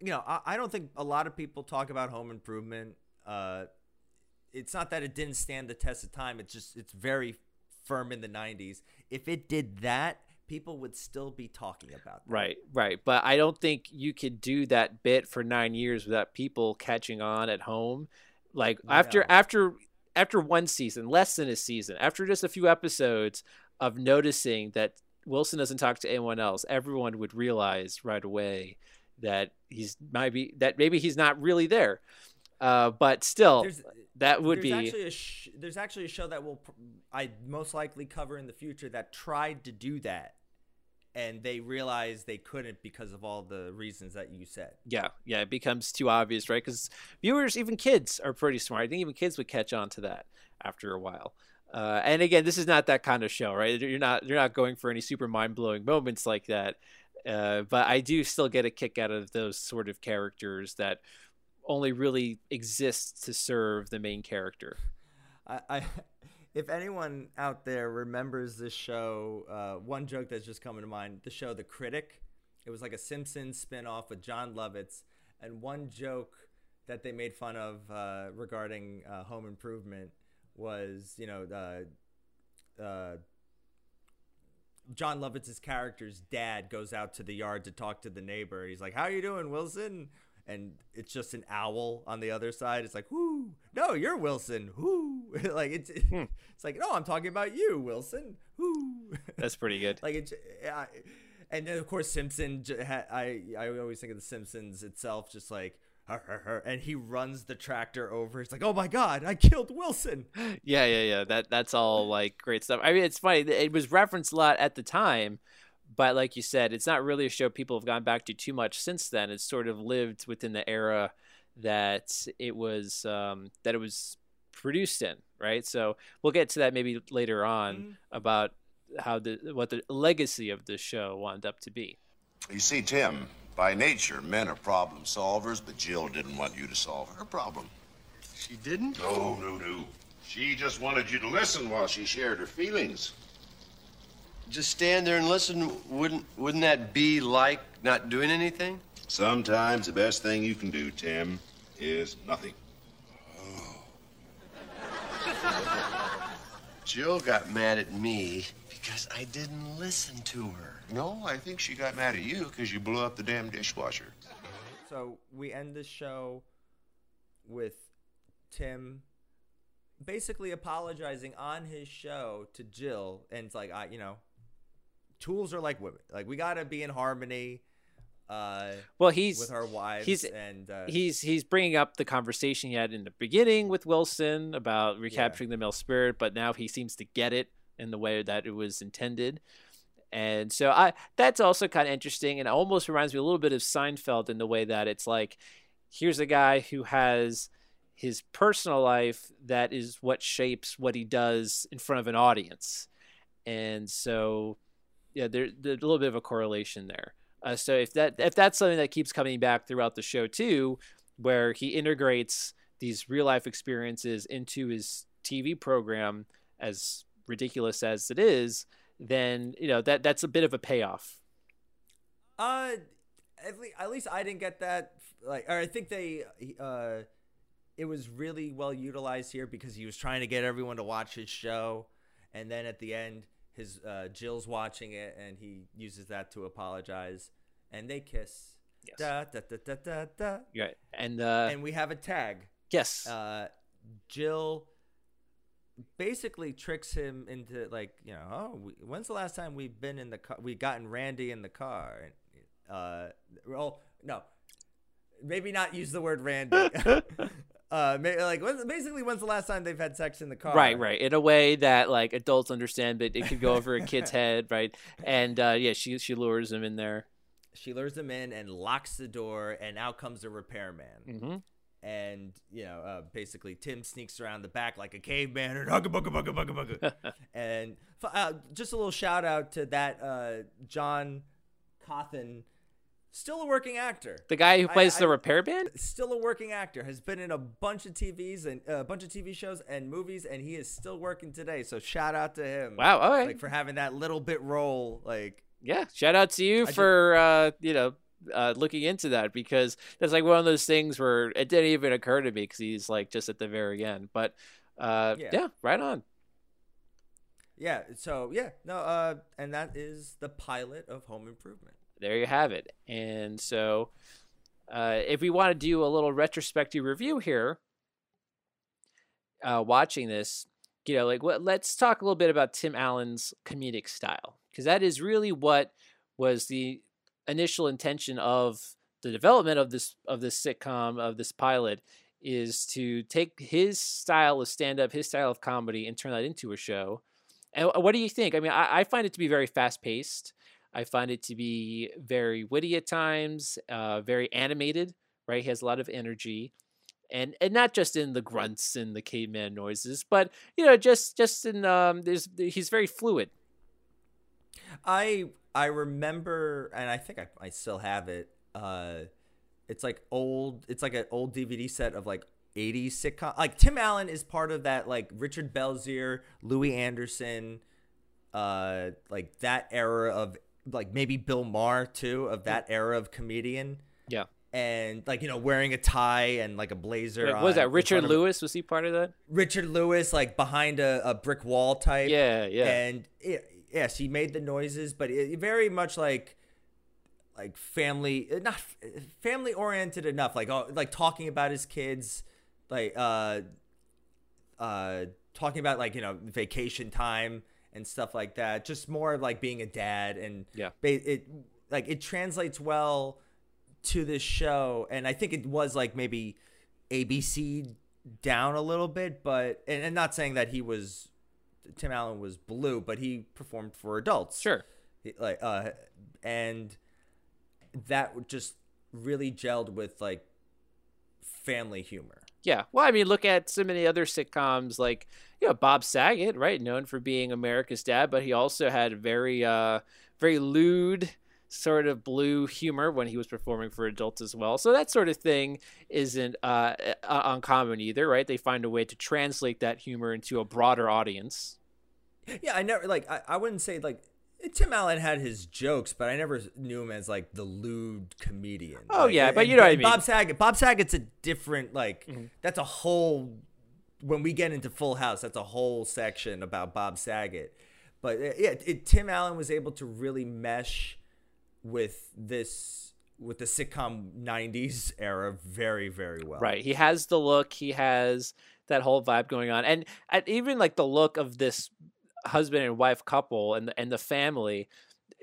you know I, I don't think a lot of people talk about home improvement uh it's not that it didn't stand the test of time it's just it's very firm in the 90s if it did that people would still be talking about that. Right, right. But I don't think you could do that bit for nine years without people catching on at home. Like after No. after after one season, less than a season, after just a few episodes of noticing that Wilson doesn't talk to anyone else, everyone would realize right away that he's might be that maybe he's not really there. Uh, but still, There's- that would there's be actually a sh- there's actually a show that will pr- I most likely cover in the future that tried to do that, and they realized they couldn't because of all the reasons that you said. yeah, yeah. It becomes too obvious, right? Because viewers, even kids, are pretty smart. I think even kids would catch on to that after a while. Uh, and again, this is not that kind of show, right? You're not you're not going for any super mind blowing moments like that. Uh, but I do still get a kick out of those sort of characters that only really exists to serve the main character. I, I if anyone out there remembers this show, uh, one joke that's just coming to mind: the show The Critic. It was like a Simpsons spin-off with Jon Lovitz, and one joke that they made fun of uh, regarding uh, Home Improvement was, you know, uh, Jon Lovitz's character's dad goes out to the yard to talk to the neighbor. He's like, "How you doing, Wilson?" And it's just an owl on the other side. It's like, "Whoo! No, you're Wilson. Whoo!" like it's hmm. it's like, "No, I'm talking about you, Wilson. Whoo!" That's pretty good. like it. I, and then of course Simpson. I I always think of the Simpsons itself, just like. And he runs the tractor over. It's like, oh my god, I killed Wilson. Yeah, yeah, yeah. That that's all like great stuff. I mean, it's funny. It was referenced a lot at the time, but like you said, it's not really a show people have gone back to too much since then. It's sort of lived within the era that it was um, that it was produced in, right? So we'll get to that maybe later on about how the what the legacy of the show wound up to be. You see, Tim, by nature, men are problem solvers, but Jill didn't want you to solve her problem. She didn't? No, no, no. She just wanted you to listen while she shared her feelings. Just stand there and listen. Wouldn't wouldn't that be like not doing anything? Sometimes the best thing you can do, Tim, is nothing. Jill got mad at me because I didn't listen to her. No, I think she got mad at you because you blew up the damn dishwasher. So we end the show with Tim basically apologizing on his show to Jill, and it's like I, you know, tools are like women. Like we gotta be in harmony. Uh, Well, he's with our wives, he's and uh, he's he's bringing up the conversation he had in the beginning with Wilson about recapturing the male spirit, but now he seems to get it in the way that it was intended. And so I that's also kind of interesting and it almost reminds me a little bit of Seinfeld in the way that it's like here's a guy who has his personal life that is what shapes what he does in front of an audience. And so yeah, there, there's a little bit of a correlation there. Uh, so if that if that's something that keeps coming back throughout the show too, where he integrates these real life experiences into his TV program, as ridiculous as it is, then you know that that's a bit of a payoff. Uh, at least, at least I didn't get that. Like, or I think they, uh, it was really well utilized here because he was trying to get everyone to watch his show, and then at the end, his uh, Jill's watching it, and he uses that to apologize, and they kiss. Yes. Da, da, da, da, da, da. Right, and uh, And we have a tag. yes, Uh, Jill basically tricks him into like you know oh we, when's the last time we've been in the car we've gotten randy in the car and uh well no maybe not use the word randy uh like basically when's the last time they've had sex in the car? Right, right, in a way that like adults understand, but it could go over a kid's head, right? And uh, yeah, she she lures him in there. she lures him in and locks the door and out comes the repairman. Hmm and you know uh, basically tim sneaks around the back like a caveman and hugga bugga bugga bugga bugga and uh, just a little shout out to that uh, john cawthon still a working actor. The guy who I- plays the I- repair band. still a working actor. Has been in a bunch of tvs and uh, a bunch of tv shows and movies and he is still working today. So shout out to him. Wow, all right. like for having that little bit role like yeah shout out to you ju- for uh you know uh looking into that because that's like one of those things where it didn't even occur to me because he's like just at the very end. But uh yeah, Yeah. right on. Yeah so yeah no uh and that is the pilot of home improvement there you have it and so uh if we want to do a little retrospective review here uh watching this you know like what let's talk a little bit about tim allen's comedic style because that is really what was the initial intention of the development of this of this sitcom of this pilot is to take his style of stand up, his style of comedy, and turn that into a show. And what do you think? I mean, I, I find it to be very fast paced. I find it to be very witty at times, uh, very animated. Right, he has a lot of energy, and and not just in the grunts and the caveman noises, but you know, just just in um, there's he's very fluid. I I remember, and I think I, I still have it. Uh, it's like old. It's like an old DVD set of like 80s sitcom. Like Tim Allen is part of that. Like Richard Belzer, Louie Anderson, uh, like that era of like maybe Bill Maher too of that era of comedian. Yeah. And like you know, wearing a tie and like a blazer. Wait, on was that Richard of- Lewis? Was he part of that? Richard Lewis, like behind a, a brick wall type. Yeah, yeah. And it, yes, he made the noises, but it, very much like like family, not family oriented enough. Like oh, like talking about his kids, like uh, uh, talking about like you know vacation time and stuff like that. Just more of like being a dad and Yeah. it like it translates well to this show, and I think it was like maybe ABC down a little bit, but and, and not saying that he was Tim Allen was blue, but he performed for adults. Sure. Like uh and that just really gelled with like family humor. Yeah. Well, I mean, look at so many other sitcoms like, you know, Bob Saget, right? Known for being America's dad, but he also had very, uh, very lewd sort of blue humor when he was performing for adults as well. So that sort of thing isn't uh, uh, uncommon either, right? They find a way to translate that humor into a broader audience. Yeah, I never like I, I wouldn't say like Tim Allen had his jokes, but I never knew him as like the lewd comedian. Oh Like, yeah, and- but you know what I mean. Bob Saget. Bob Saget's a different like Mhm. that's a whole when we get into Full House, that's a whole section about Bob Saget. But uh, yeah, it, Tim Allen was able to really mesh with this with the sitcom 90s era very very well. Right. He has the look. He has that whole vibe going on, and, and even like the look of this husband and wife couple and the, and the family.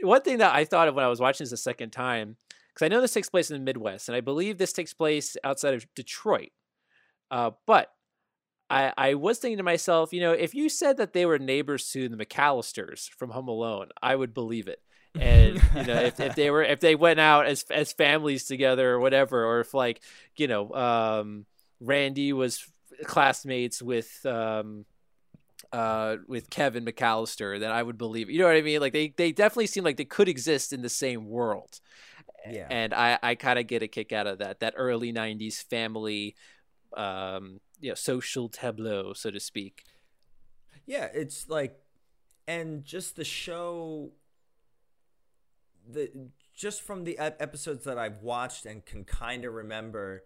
One thing that I thought of when I was watching this the second time, because I know this takes place in the Midwest, and I believe this takes place outside of Detroit. Uh, but I, I was thinking to myself, you know, if you said that they were neighbors to the McAllisters from Home Alone, I would believe it. And you know, if, if they were if they went out as as families together or whatever, or if like you know, um, Randy was classmates with um, uh, with Kevin McAllister, then I would believe. it. You know what I mean? Like they they definitely seem like they could exist in the same world. Yeah. And I I kind of get a kick out of that that early '90s family, um, you know, social tableau, so to speak. Yeah, it's like, and just the show, the just from the episodes that I've watched and can kind of remember,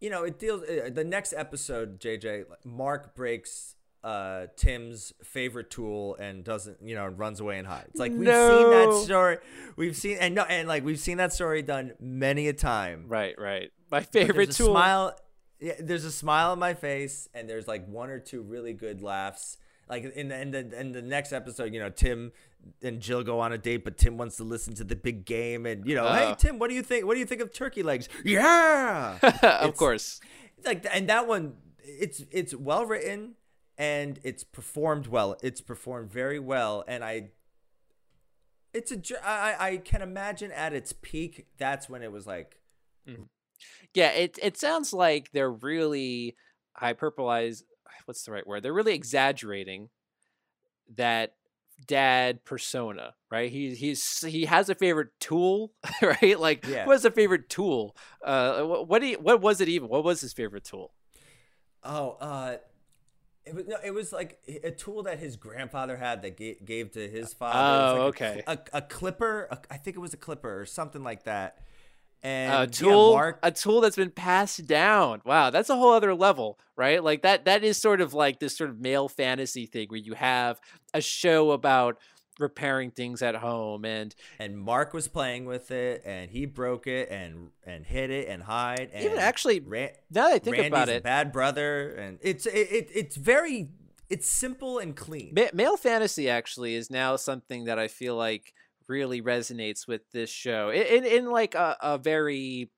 you know, it deals. Uh, the next episode, JJ, Mark breaks uh Tim's favorite tool and doesn't, you know, runs away and hides. Like we've seen that story. We've seen and no, and like we've seen that story done many a time. Right, right. My favorite tool. Smile. Yeah, there's a smile on my face, and there's like one or two really good laughs. Like in the in the in the next episode, you know, Tim and Jill go on a date, but Tim wants to listen to the big game, and you know, hey Oh. Tim, what do you think? What do you think of turkey legs? Yeah, of course. Like and that one, it's it's well written and it's performed well. It's performed very well, and I. It's a. I I can imagine at its peak, that's when it was like, Yeah, it it sounds like they're really hyperbolized. What's the right word? They're really exaggerating that dad persona, right? He he's he has a favorite tool, right? Like, Yeah. what's a favorite tool? Uh, what what, do you, what was it even? What was his favorite tool? Oh, uh, it was no, it was like a tool that his grandfather had that gave, gave to his father. Oh, like a okay. A, a, clipper, a, I think it was a clipper or something like that. And a yeah, tool, Mark, a tool that's been passed down. Wow, that's a whole other level, right? Like that. That is sort of like this sort of male fantasy thing where you have a show about repairing things at home and and Mark was playing with it, and he broke it and and hit it and hide. And even actually Ran- now that I think Randy's about a it, bad brother, and it's it, it it's very it's simple and clean. Ma- male fantasy actually is now something that I feel like really resonates with this show in in, in like a, a very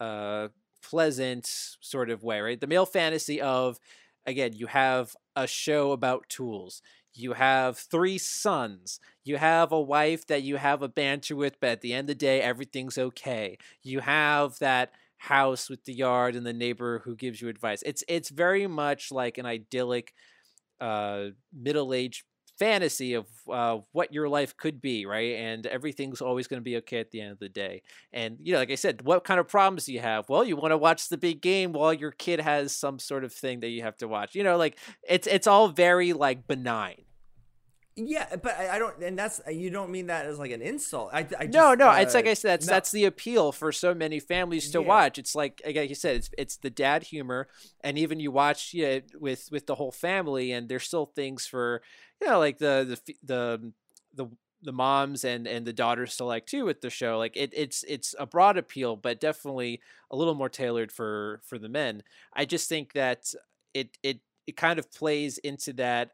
uh pleasant sort of way, right? The male fantasy of again, you have a show about tools. You have three sons. You have a wife that you have a banter with, but at the end of the day, everything's okay. You have that house with the yard and the neighbor who gives you advice. It's it's very much like an idyllic uh middle-aged fantasy of uh, what your life could be, right? And everything's always going to be okay at the end of the day. And you know, like I said, what kind of problems do you have? Well, you want to watch the big game while your kid has some sort of thing that you have to watch. You know, like it's it's all very like benign. Yeah, but I, I don't, and that's you don't mean that as like an insult. I, I no, just, no, uh, it's like I said, that's no. that's the appeal for so many families to Yeah. watch. It's like like you said, it's it's the dad humor, and even you watch yeah with with the whole family, and there's still things for you know like the the the the the moms and and the daughters to like too with the show. Like it it's it's a broad appeal, but definitely a little more tailored for for the men. I just think that it it it kind of plays into that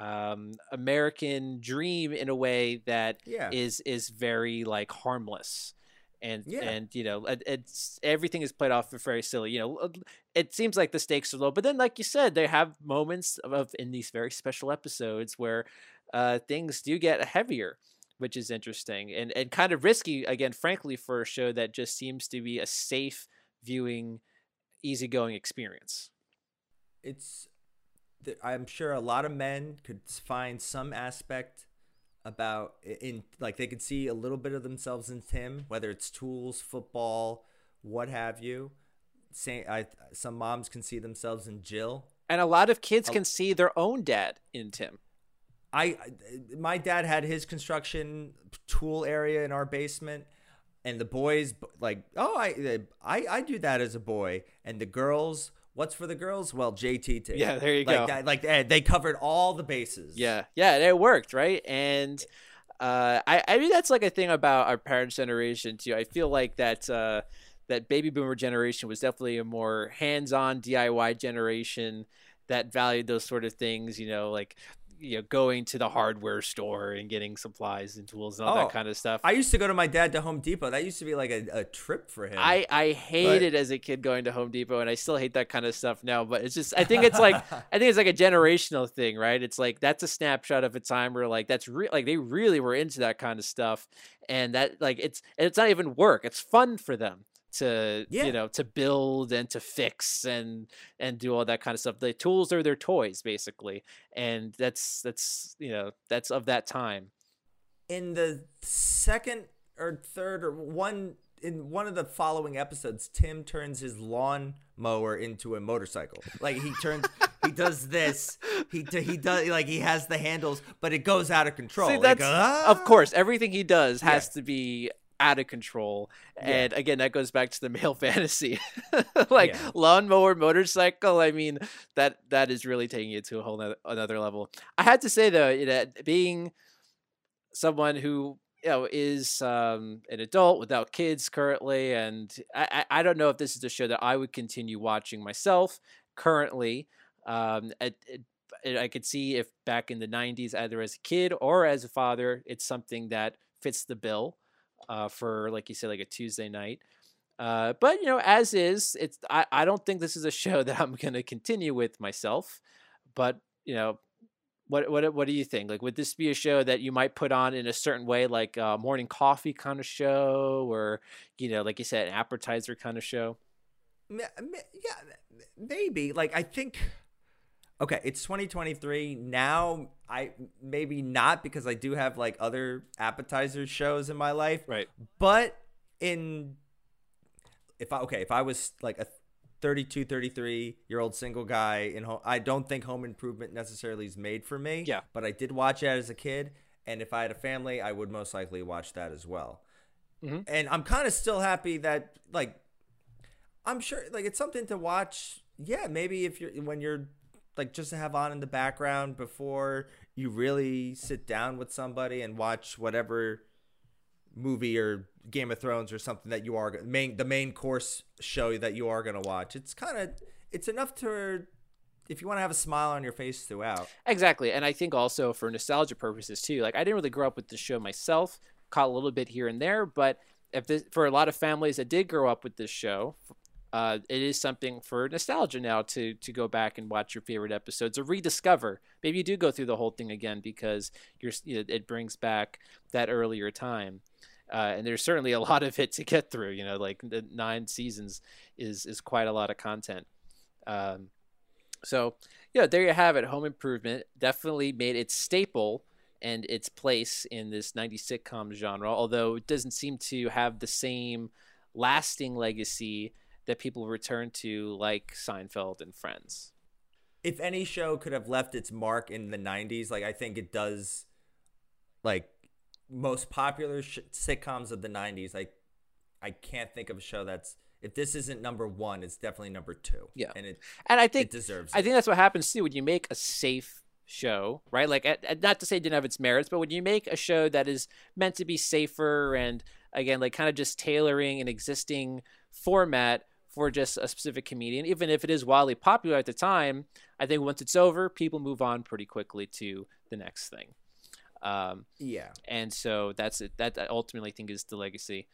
um american dream in a way that Yeah. is is very like harmless and Yeah. and you know it- it's everything is played off very silly you know it seems like the stakes are low but then like you said they have moments of in these very special episodes where uh things do get heavier which is interesting and and kind of risky again frankly for a show that just seems to be a safe viewing easygoing experience it's I'm sure a lot of men could find some aspect about in like they could see a little bit of themselves in Tim, whether it's tools, football, what have you. Say, I, some moms can see themselves in Jill. And a lot of kids can see their own dad in Tim. I my dad had his construction tool area in our basement, and the boys like, oh, I I I do that as a boy, and the girls. What's for the girls? Well, JTT. Yeah, there you like, go. That, like eh, they covered all the bases. Yeah, yeah, it worked, right? And uh, I, I mean, that's like a thing about our parents' generation too. I feel like that uh, that baby boomer generation was definitely a more hands-on DIY generation that valued those sort of things. You know, like you know going to the hardware store and getting supplies and tools and all Oh, that kind of stuff. I used to go to my dad to Home Depot. That used to be like a, a trip for him. I, I hated as a kid going to Home Depot and I still hate that kind of stuff now, but it's just I think it's like I think it's like a generational thing, right? It's like that's a snapshot of a time where like that's re- like they really were into that kind of stuff and that like it's and it's not even work. It's fun for them to Yeah. you know to build and to fix and and do all that kind of stuff. The tools are their toys basically. And that's that's you know that's of that time. in the second or third or one in one of the following episodes, Tim turns his lawn mower into a motorcycle. Like he turns, he does this. He he does like he has the handles, but it goes out of control. See, Like, that's ah! of course everything he does has Yeah. to be out of control. And again, that goes back to the male fantasy. like Yeah. lawnmower, motorcycle. I mean, that that is really taking it to a whole nother, another level. I had to say though, you know, being someone who you know is um, an adult without kids currently, and I, I I don't know if this is a show that I would continue watching myself currently. Um, it, it, it- I could see if back in the '90s, either as a kid or as a father, it's something that fits the bill uh, for, like you said, like a Tuesday night. Uh, but you know, as is, it's I, I don't think this is a show that I'm going to continue with myself. But you know, what what what do you think? Like, would this be a show that you might put on in a certain way, like a morning coffee kind of show, or you know, like you said, an appetizer kind of show? Yeah, maybe. Like I think. Okay, it's 2023 now. I maybe not because I do have like other appetizer shows in my life. Right. But in if I okay, if I was like a 32, 33 year old single guy in home, I don't think Home Improvement necessarily is made for me. Yeah. But I did watch it as a kid, and if I had a family, I would most likely watch that as well. Mhm. And I'm kind of still happy that like I'm sure like it's something to watch. Yeah, maybe if you're when you're like just to have on in the background before you really sit down with somebody and watch whatever movie or Game of Thrones or something that you are main the main course show that you are going to watch. It's kind of it's enough to if you want to have a smile on your face throughout. Exactly, and I think also for nostalgia purposes too. Like I didn't really grow up with the show myself, caught a little bit here and there, but if this, for a lot of families that did grow up with this show, uh, it is something for nostalgia now to to go back and watch your favorite episodes or rediscover. Maybe you do go through the whole thing again because you're it brings back that earlier time. Uh, and there's certainly a lot of it to get through. You know, like the nine seasons is is quite a lot of content. Um, so, yeah, there you have it. Home Improvement definitely made its staple and its place in this 90s sitcom genre, although it doesn't seem to have the same lasting legacy that people return to, like Seinfeld and Friends. If any show could have left its mark in the 90s, like I think it does like most popular sh- sitcoms of the 90s, like I can't think of a show that's if this isn't number 1, it's definitely number 2. Yeah. And it And I think it deserves I it. think that's what happens too when you make a safe show, right? Like, at, at- not to say it didn't have its merits, but when you make a show that is meant to be safer and again, like kind of just tailoring an existing format for just a specific comedian, even if it is wildly popular at the time, I think once it's over, people move on pretty quickly to the next thing. Um, yeah. and so that's it. That I ultimately think is the legacy.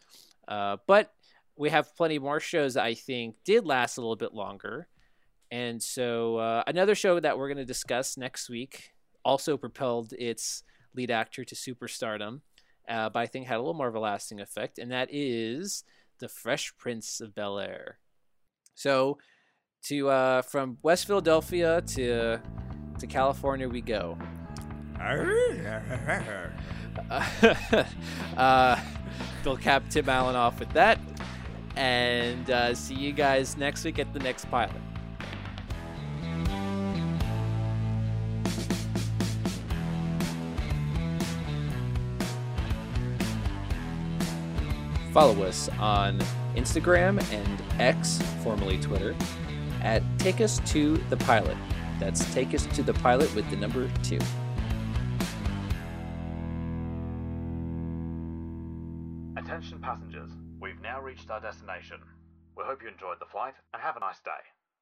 Uh, but we have plenty more shows that I think did last a little bit longer. And so uh, another show that we're going to discuss next week also propelled its lead actor to superstardom, uh, but I think had a little more of a lasting effect, and that is the Fresh Prince of Bel Air. So, to uh, from West Philadelphia to to California we go. uh, they'll cap Tim Allen off with that. And uh, see you guys next week at the next pilot. Follow us on Instagram and X, formerly Twitter, at Take Us to the Pilot. That's Take Us to the Pilot with the number two. Attention passengers, we've now reached our destination. We hope you enjoyed the flight and have a nice day.